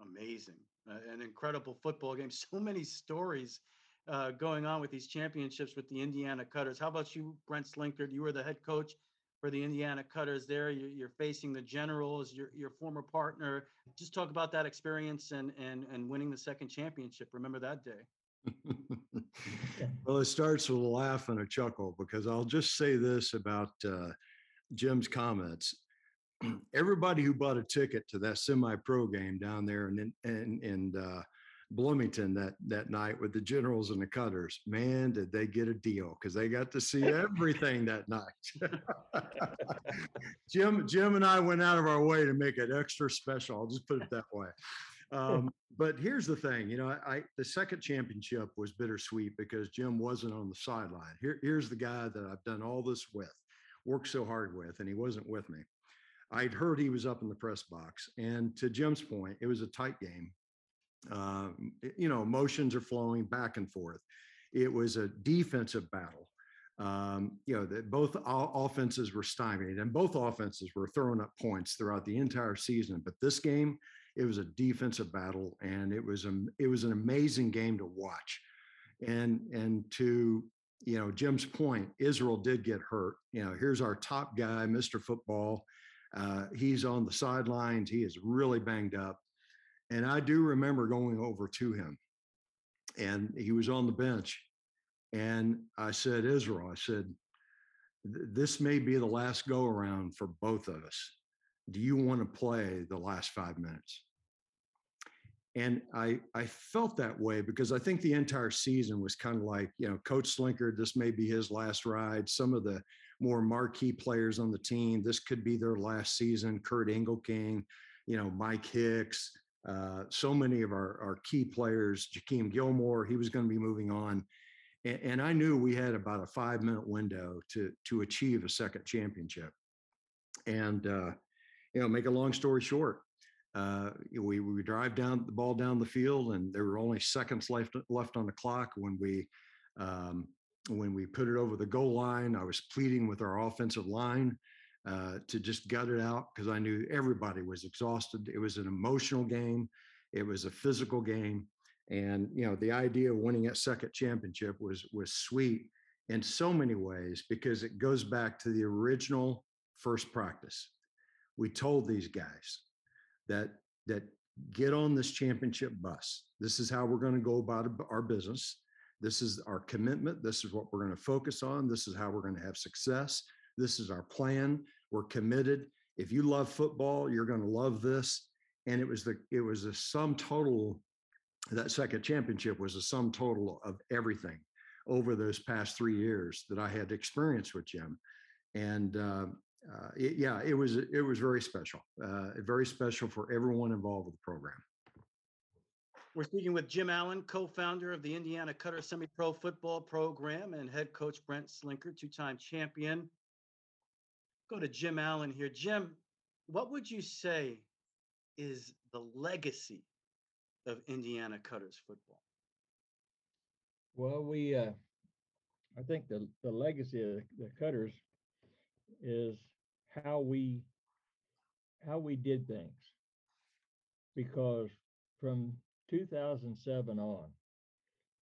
Amazing. Uh, an incredible football game. So many stories uh, going on with these championships with the Indiana Cutters. How about you, Brent Slinkard? You were the head coach for the Indiana Cutters there. You're, facing the Generals, your, your former partner. Just talk about that experience and, and, and winning the second championship. Remember that day. well, it starts with a laugh and a chuckle because I'll just say this about uh, Jim's comments. Everybody who bought a ticket to that semi-pro game down there and in in, in uh, Bloomington that that night with the Generals and the Cutters, man, did they get a deal because they got to see everything that night. Jim Jim and I went out of our way to make it extra special. I'll just put it that way. Um, but here's the thing, you know, I, I, the second championship was bittersweet because Jim wasn't on the sideline. Here, here's the guy that I've done all this with, worked so hard with, and he wasn't with me. I'd heard he was up in the press box, and to Jim's point, it was a tight game. Uh, you know, emotions are flowing back and forth. It was a defensive battle. Um, you know, that both offenses were stymied, and both offenses were throwing up points throughout the entire season. But this game, it was a defensive battle, and it was a it was an amazing game to watch. And and to you know Jim's point, Israel did get hurt. You know, here's our top guy, Mr. Football. Uh, he's on the sidelines. He is really banged up. And I do remember going over to him, and he was on the bench. And I said, Israel, I said, this may be the last go around for both of us. Do you want to play the last five minutes? And I, I felt that way because I think the entire season was kind of like, you know, Coach Slinkard, this may be his last ride. Some of the more marquee players on the team, this could be their last season. Kurt Engelking, you know, Mike Hicks, uh, so many of our, our key players, Jakeem Gilmore, he was going to be moving on. And, and I knew we had about a five minute window to, to achieve a second championship. And, uh, you know, make a long story short, uh, we we drive down the ball down the field, and there were only seconds left left on the clock when we um, when we put it over the goal line. I was pleading with our offensive line uh, to just gut it out because I knew everybody was exhausted. It was an emotional game, it was a physical game, and you know the idea of winning that second championship was was sweet in so many ways because it goes back to the original first practice. We told these guys that that get on this championship bus. This is how we're going to go about our business. This is our commitment. This is what we're going to focus on. This is how we're going to have success. This is our plan. We're committed. If you love football, you're going to love this. And it was the it was a sum total. That second championship was a sum total of everything over those past three years that I had experience with Jim. And uh, uh, it, yeah, it was it was very special, uh, very special for everyone involved with the program. We're speaking with Jim Allen, co-founder of the Indiana Cutter Semi-Pro Football Program, and head coach Brent Slinkard, two-time champion. Go to Jim Allen here. Jim, what would you say is the legacy of Indiana Cutters football? Well, we, uh, I think the the legacy of the Cutters is how we how we did things because from 2007 on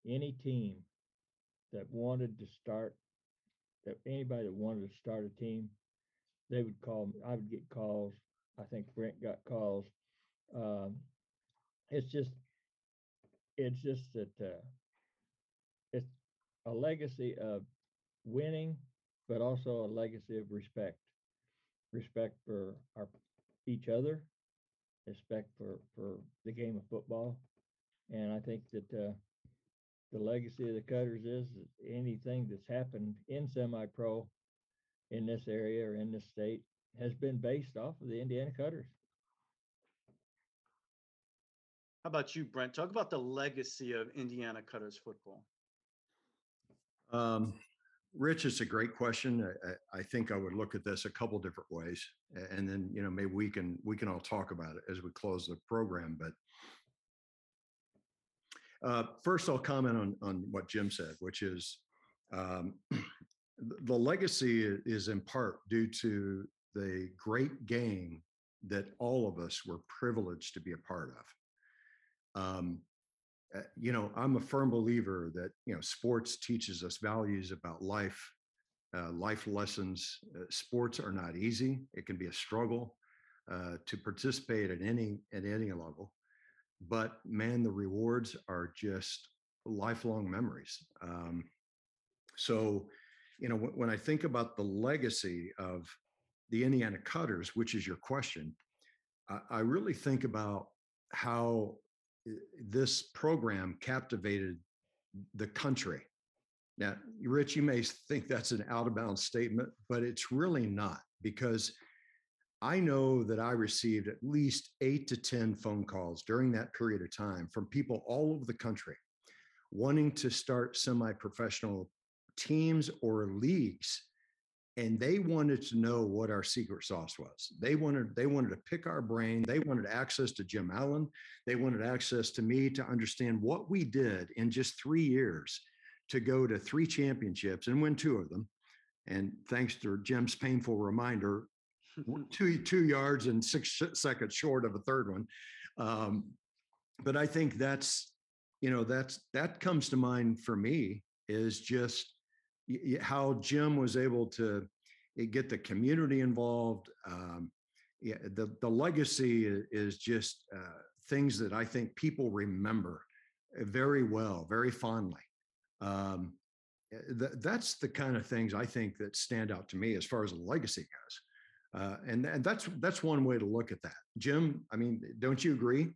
any team that wanted to start that anybody that wanted to start a team they would call me. i would get calls i think brent got calls um, it's just it's just that uh, it's a legacy of winning but also a legacy of respect respect for our each other, respect for for the game of football, and I think that uh, the legacy of the Cutters is anything that's happened in semi-pro in this area or in this state has been based off of the Indiana Cutters. How about you, Brent? Talk about the legacy of Indiana Cutters football. Um, Rich, it's a great question. I, I, think I would look at this a couple different ways, and then you know maybe we can we can all talk about it as we close the program. But uh, first, I'll comment on on what Jim said, which is um, the legacy is in part due to the great game that all of us were privileged to be a part of. Um, uh, you know, I'm a firm believer that, you know, sports teaches us values about life, uh, life lessons. Uh, sports are not easy. It can be a struggle uh, to participate at any, at any level. But man, the rewards are just lifelong memories. Um, so, you know, when, I think about the legacy of the Indiana Cutters, which is your question, I, really think about how uh, this program captivated the country. Now, Rich, you may think that's an out of bounds statement, but it's really not because I know that I received at least eight to 10 phone calls during that period of time from people all over the country wanting to start semi professional teams or leagues and they wanted to know what our secret sauce was. They wanted they wanted to pick our brain they wanted access to jim allen they wanted access to me to understand what we did in just three years to go to three championships and win two of them and thanks to jim's painful reminder two two yards and six seconds short of a third one um, but i think that's you know that's that comes to mind for me is just how Jim was able to eh, get the community involved. Um, yeah, the the legacy is just uh, things that I think people remember eh, very well, very fondly. Um, eh, th- that's the kind of things I think that stand out to me as far as the legacy goes. Uh, and and that's that's one way to look at that. Jim, I mean, don't you agree?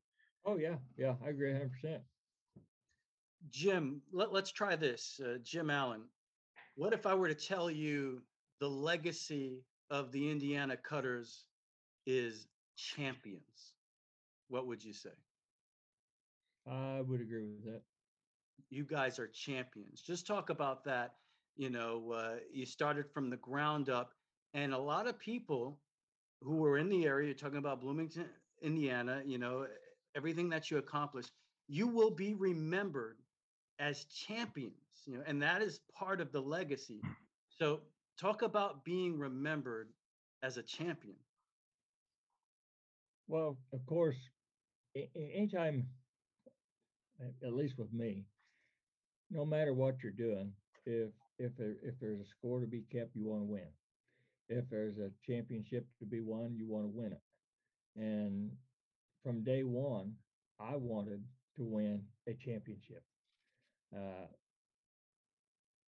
Oh yeah, yeah, I agree 100. percent Jim, let, us try this. Uh, Jim Allen, what if I were to tell you the legacy of the Indiana Cutters is champions? What would you say? I would agree with that. You guys are champions. Just talk about that. You know, uh, you started from the ground up, and a lot of people who were in the area, talking about Bloomington, Indiana, you know, everything that you accomplished, you will be remembered as champions you know, and that is part of the legacy. So talk about being remembered as a champion. Well, of course, anytime, at least with me, no matter what you're doing, if if there, if there's a score to be kept, you want to win. If there's a championship to be won, you want to win it. And from day one, I wanted to win a championship. Uh,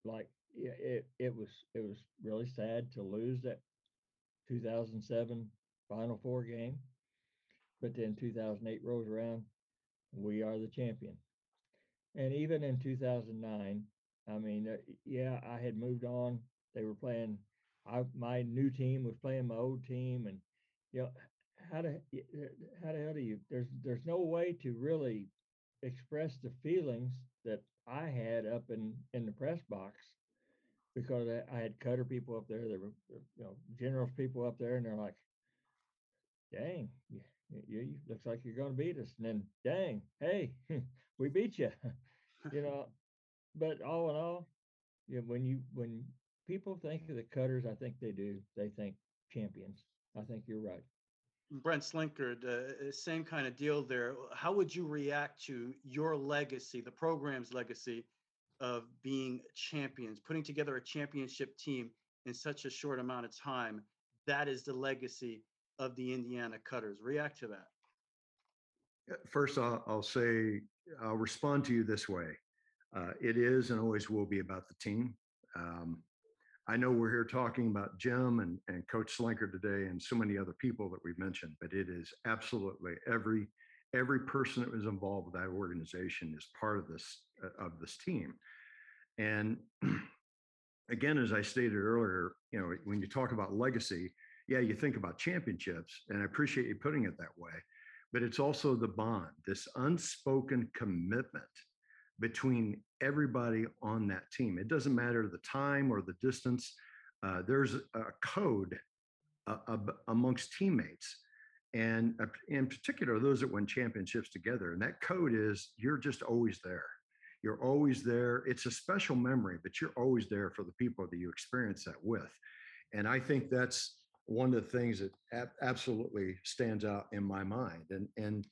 like it it was it was really sad to lose that 2007 Final Four game, but then 2008 rolls around, we are the champion. And even in 2009, I mean, uh, yeah, I had moved on. They were playing. I my new team was playing my old team, and you know how to how the hell do you? There's there's no way to really express the feelings that I had up in in the press box because I, I had cutter people up there. There were you know generals people up there, and they're like, "Dang, you, you, you looks like you're going to beat us." And then, "Dang, hey, we beat you," you know. But all in all, you know, when you when people think of the cutters, I think they do. They think champions. I think you're right. Brent Slinkard, uh, uh, same kind of deal there. How would you react to your legacy, the program's legacy of being champions, putting together a championship team in such a short amount of time? That is the legacy of the Indiana Cutters. React to that. Uh, first, I'll, I'll say, I'll respond to you this way. Uh, it is and always will be about the team. Um, I know we're here talking about Jim and, and Coach Slinkard today and so many other people that we've mentioned, but it is absolutely every every person that was involved with that organization is part of this uh, of this team. And again, as I stated earlier, you know, when you talk about legacy, yeah, you think about championships, and I appreciate you putting it that way. But it's also the bond, this unspoken commitment between everybody on that team. It doesn't matter the time or the distance. Uh, there's a code uh, amongst teammates, and uh, in particular, those that win championships together. And that code is you're just always there. You're always there. It's a special memory, but you're always there for the people that you experience that with. And I think that's one of the things that ab- absolutely stands out in my mind. And and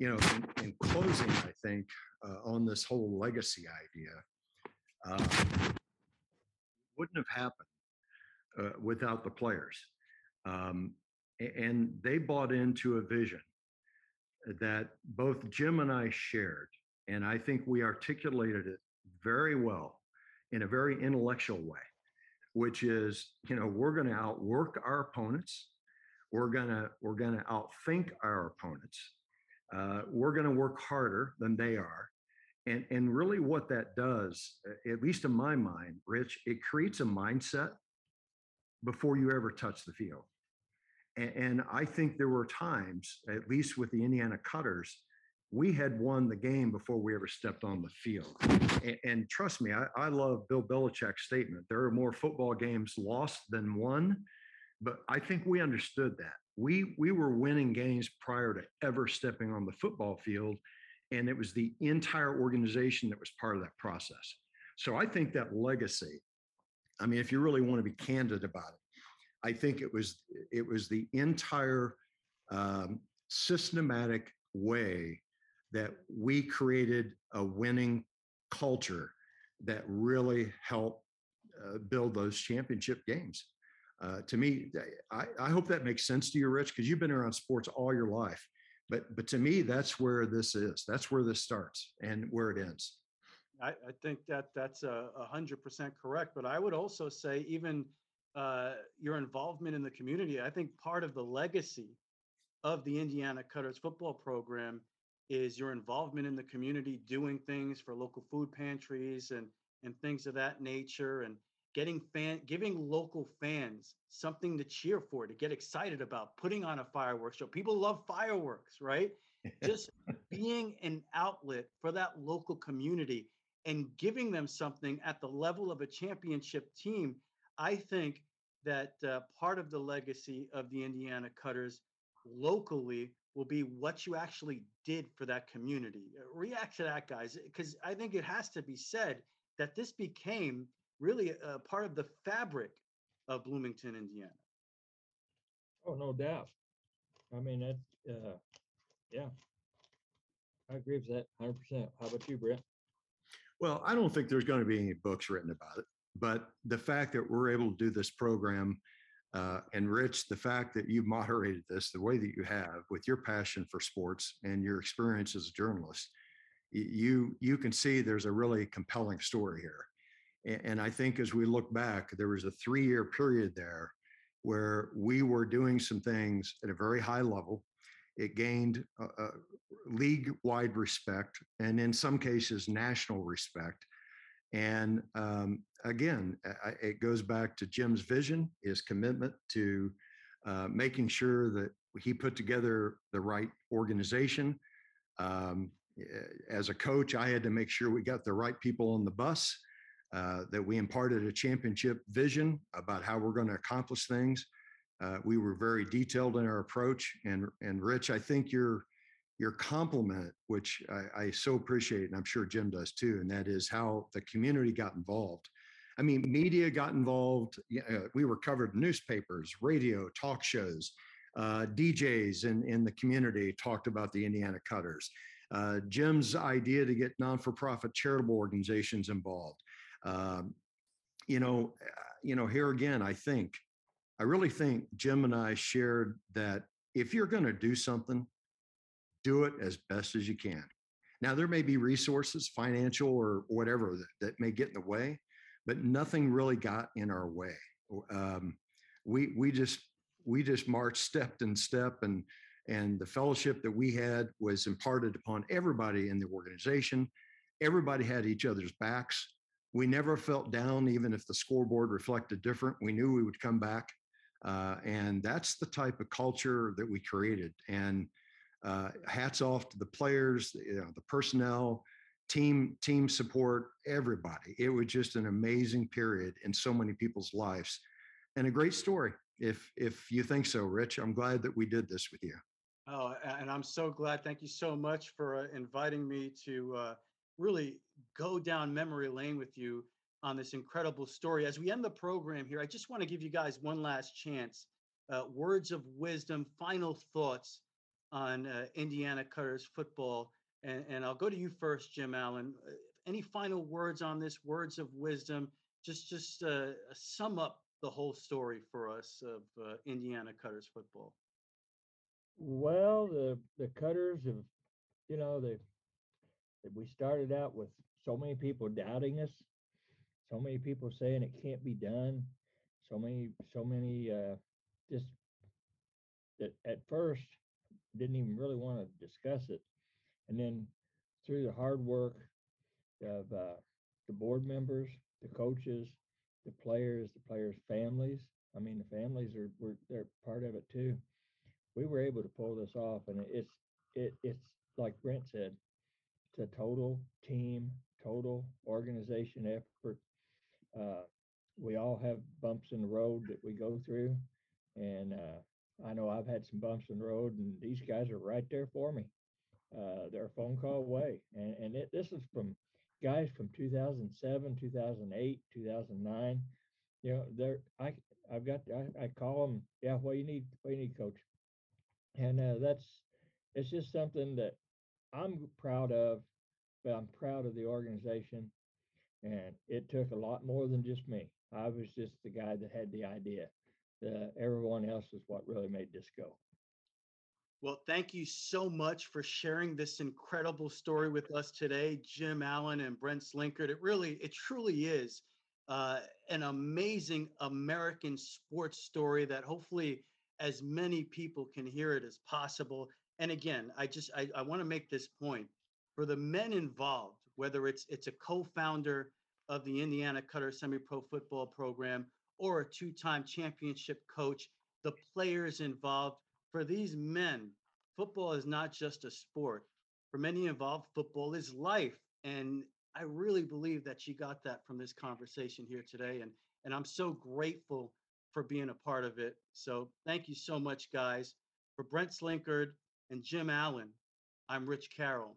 you know, in, in closing, I think uh, on this whole legacy idea uh, wouldn't have happened uh, without the players. Um, and they bought into a vision that both Jim and I shared. And I think we articulated it very well in a very intellectual way, which is, you know, we're going to outwork our opponents. We're going to we're going to outthink our opponents. Uh, we're going to work harder than they are. And, and really, what that does, at least in my mind, Rich, it creates a mindset before you ever touch the field. And, and I think there were times, at least with the Indiana Cutters, we had won the game before we ever stepped on the field. And, and trust me, I, I, love Bill Belichick's statement. There are more football games lost than won, but I think we understood that. We we were winning games prior to ever stepping on the football field, and it was the entire organization that was part of that process. So I think that legacy. I mean, if you really want to be candid about it, I think it was it was the entire um, systematic way that we created a winning culture that really helped uh, build those championship games. Uh, to me, I, I, hope that makes sense to you, Rich, because you've been around sports all your life. But but to me, that's where this is. That's where this starts and where it ends. I, I think that that's a hundred percent correct. But I would also say even uh, your involvement in the community. I think part of the legacy of the Indiana Cutters football program is your involvement in the community, doing things for local food pantries and and things of that nature, and getting fan giving local fans something to cheer for, to get excited about, putting on a fireworks show. People love fireworks, right? Just being an outlet for that local community and giving them something at the level of a championship team I think that uh, part of the legacy of the Indiana Cutters locally will be what you actually did for that community. React to that, guys, because I think it has to be said that this became really a part of the fabric of Bloomington, Indiana. Oh, no doubt. I mean, that, uh, yeah, I agree with that 100%. How about you, Brent? Well, I don't think there's going to be any books written about it. But the fact that we're able to do this program, uh, and Rich, the fact that you moderated this the way that you have with your passion for sports and your experience as a journalist, you you can see there's a really compelling story here. And, I think as we look back, there was a three-year period there where we were doing some things at a very high level. It gained a, a league-wide respect, and in some cases, national respect and um, again, I, it goes back to Jim's vision, his commitment to uh, making sure that he put together the right organization. Um, as a coach, I had to make sure we got the right people on the bus, uh, that we imparted a championship vision about how we're going to accomplish things. Uh, we were very detailed in our approach. And, and Rich, I think you're your compliment, which I, I, so appreciate, and I'm sure Jim does too, and that is how the community got involved. I mean, media got involved. Uh, we were covered in newspapers, radio, talk shows. Uh, DJs in, in the community talked about the Indiana Cutters. Uh, Jim's idea to get non-for-profit charitable organizations involved. Um, you know, uh, you know, here again, I think, I really think Jim and I shared that if you're going to do something, do it as best as you can. Now, there may be resources, financial or whatever, that, that may get in the way, but nothing really got in our way. Um, we we just we just marched step and step, and and the fellowship that we had was imparted upon everybody in the organization. Everybody had each other's backs. We never felt down, even if the scoreboard reflected different. We knew we would come back, uh, and that's the type of culture that we created. And uh, hats off to the players, you know, the personnel, team team support, everybody. It was just an amazing period in so many people's lives, and a great story. If if you think so, Rich, I'm glad that we did this with you. Oh, and I'm so glad. Thank you so much for uh, inviting me to uh, really go down memory lane with you on this incredible story. As we end the program here, I just want to give you guys one last chance. Uh, words of wisdom, final thoughts on uh, Indiana Cutters football. And, and I'll go to you first, Jim Allen. Uh, any final words on this? Words of wisdom? Just just uh, sum up the whole story for us of uh, Indiana Cutters football. Well, the the Cutters have, you know, they we started out with so many people doubting us, so many people saying it can't be done, so many, so many, uh, just that at first didn't even really want to discuss it. And then through the hard work of uh, the board members, the coaches, the players, the players' families. I mean, the families are were they're part of it too. We were able to pull this off, and it's it it's like Brent said, it's a total team, total organization effort. Uh, we all have bumps in the road that we go through, and uh, I know I've had some bumps in the road, and these guys are right there for me. Uh, they're a phone call away, and and it, this is from guys from 2007, 2008, 2009. You know, they're I I've got I, I call them. Yeah, what you need, what you need, coach. And uh, that's it's just something that I'm proud of, but I'm proud of the organization. And it took a lot more than just me. I was just the guy that had the idea. The, everyone else is what really made this go. Well, thank you so much for sharing this incredible story with us today, Jim Allen and Brent Slinkard. It really, it truly is uh, an amazing American sports story that hopefully as many people can hear it as possible. And again, I just I, I want to make this point for the men involved, whether it's it's a co-founder of the Indiana Cutter Semi-Pro Football Program or a two-time championship coach, the players involved for these men, football is not just a sport. For many involved, football is life. And I really believe that you got that from this conversation here today. And, and I'm so grateful for being a part of it. So thank you so much, guys. For Brent Slinkard and Jim Allen, I'm Rich Carroll.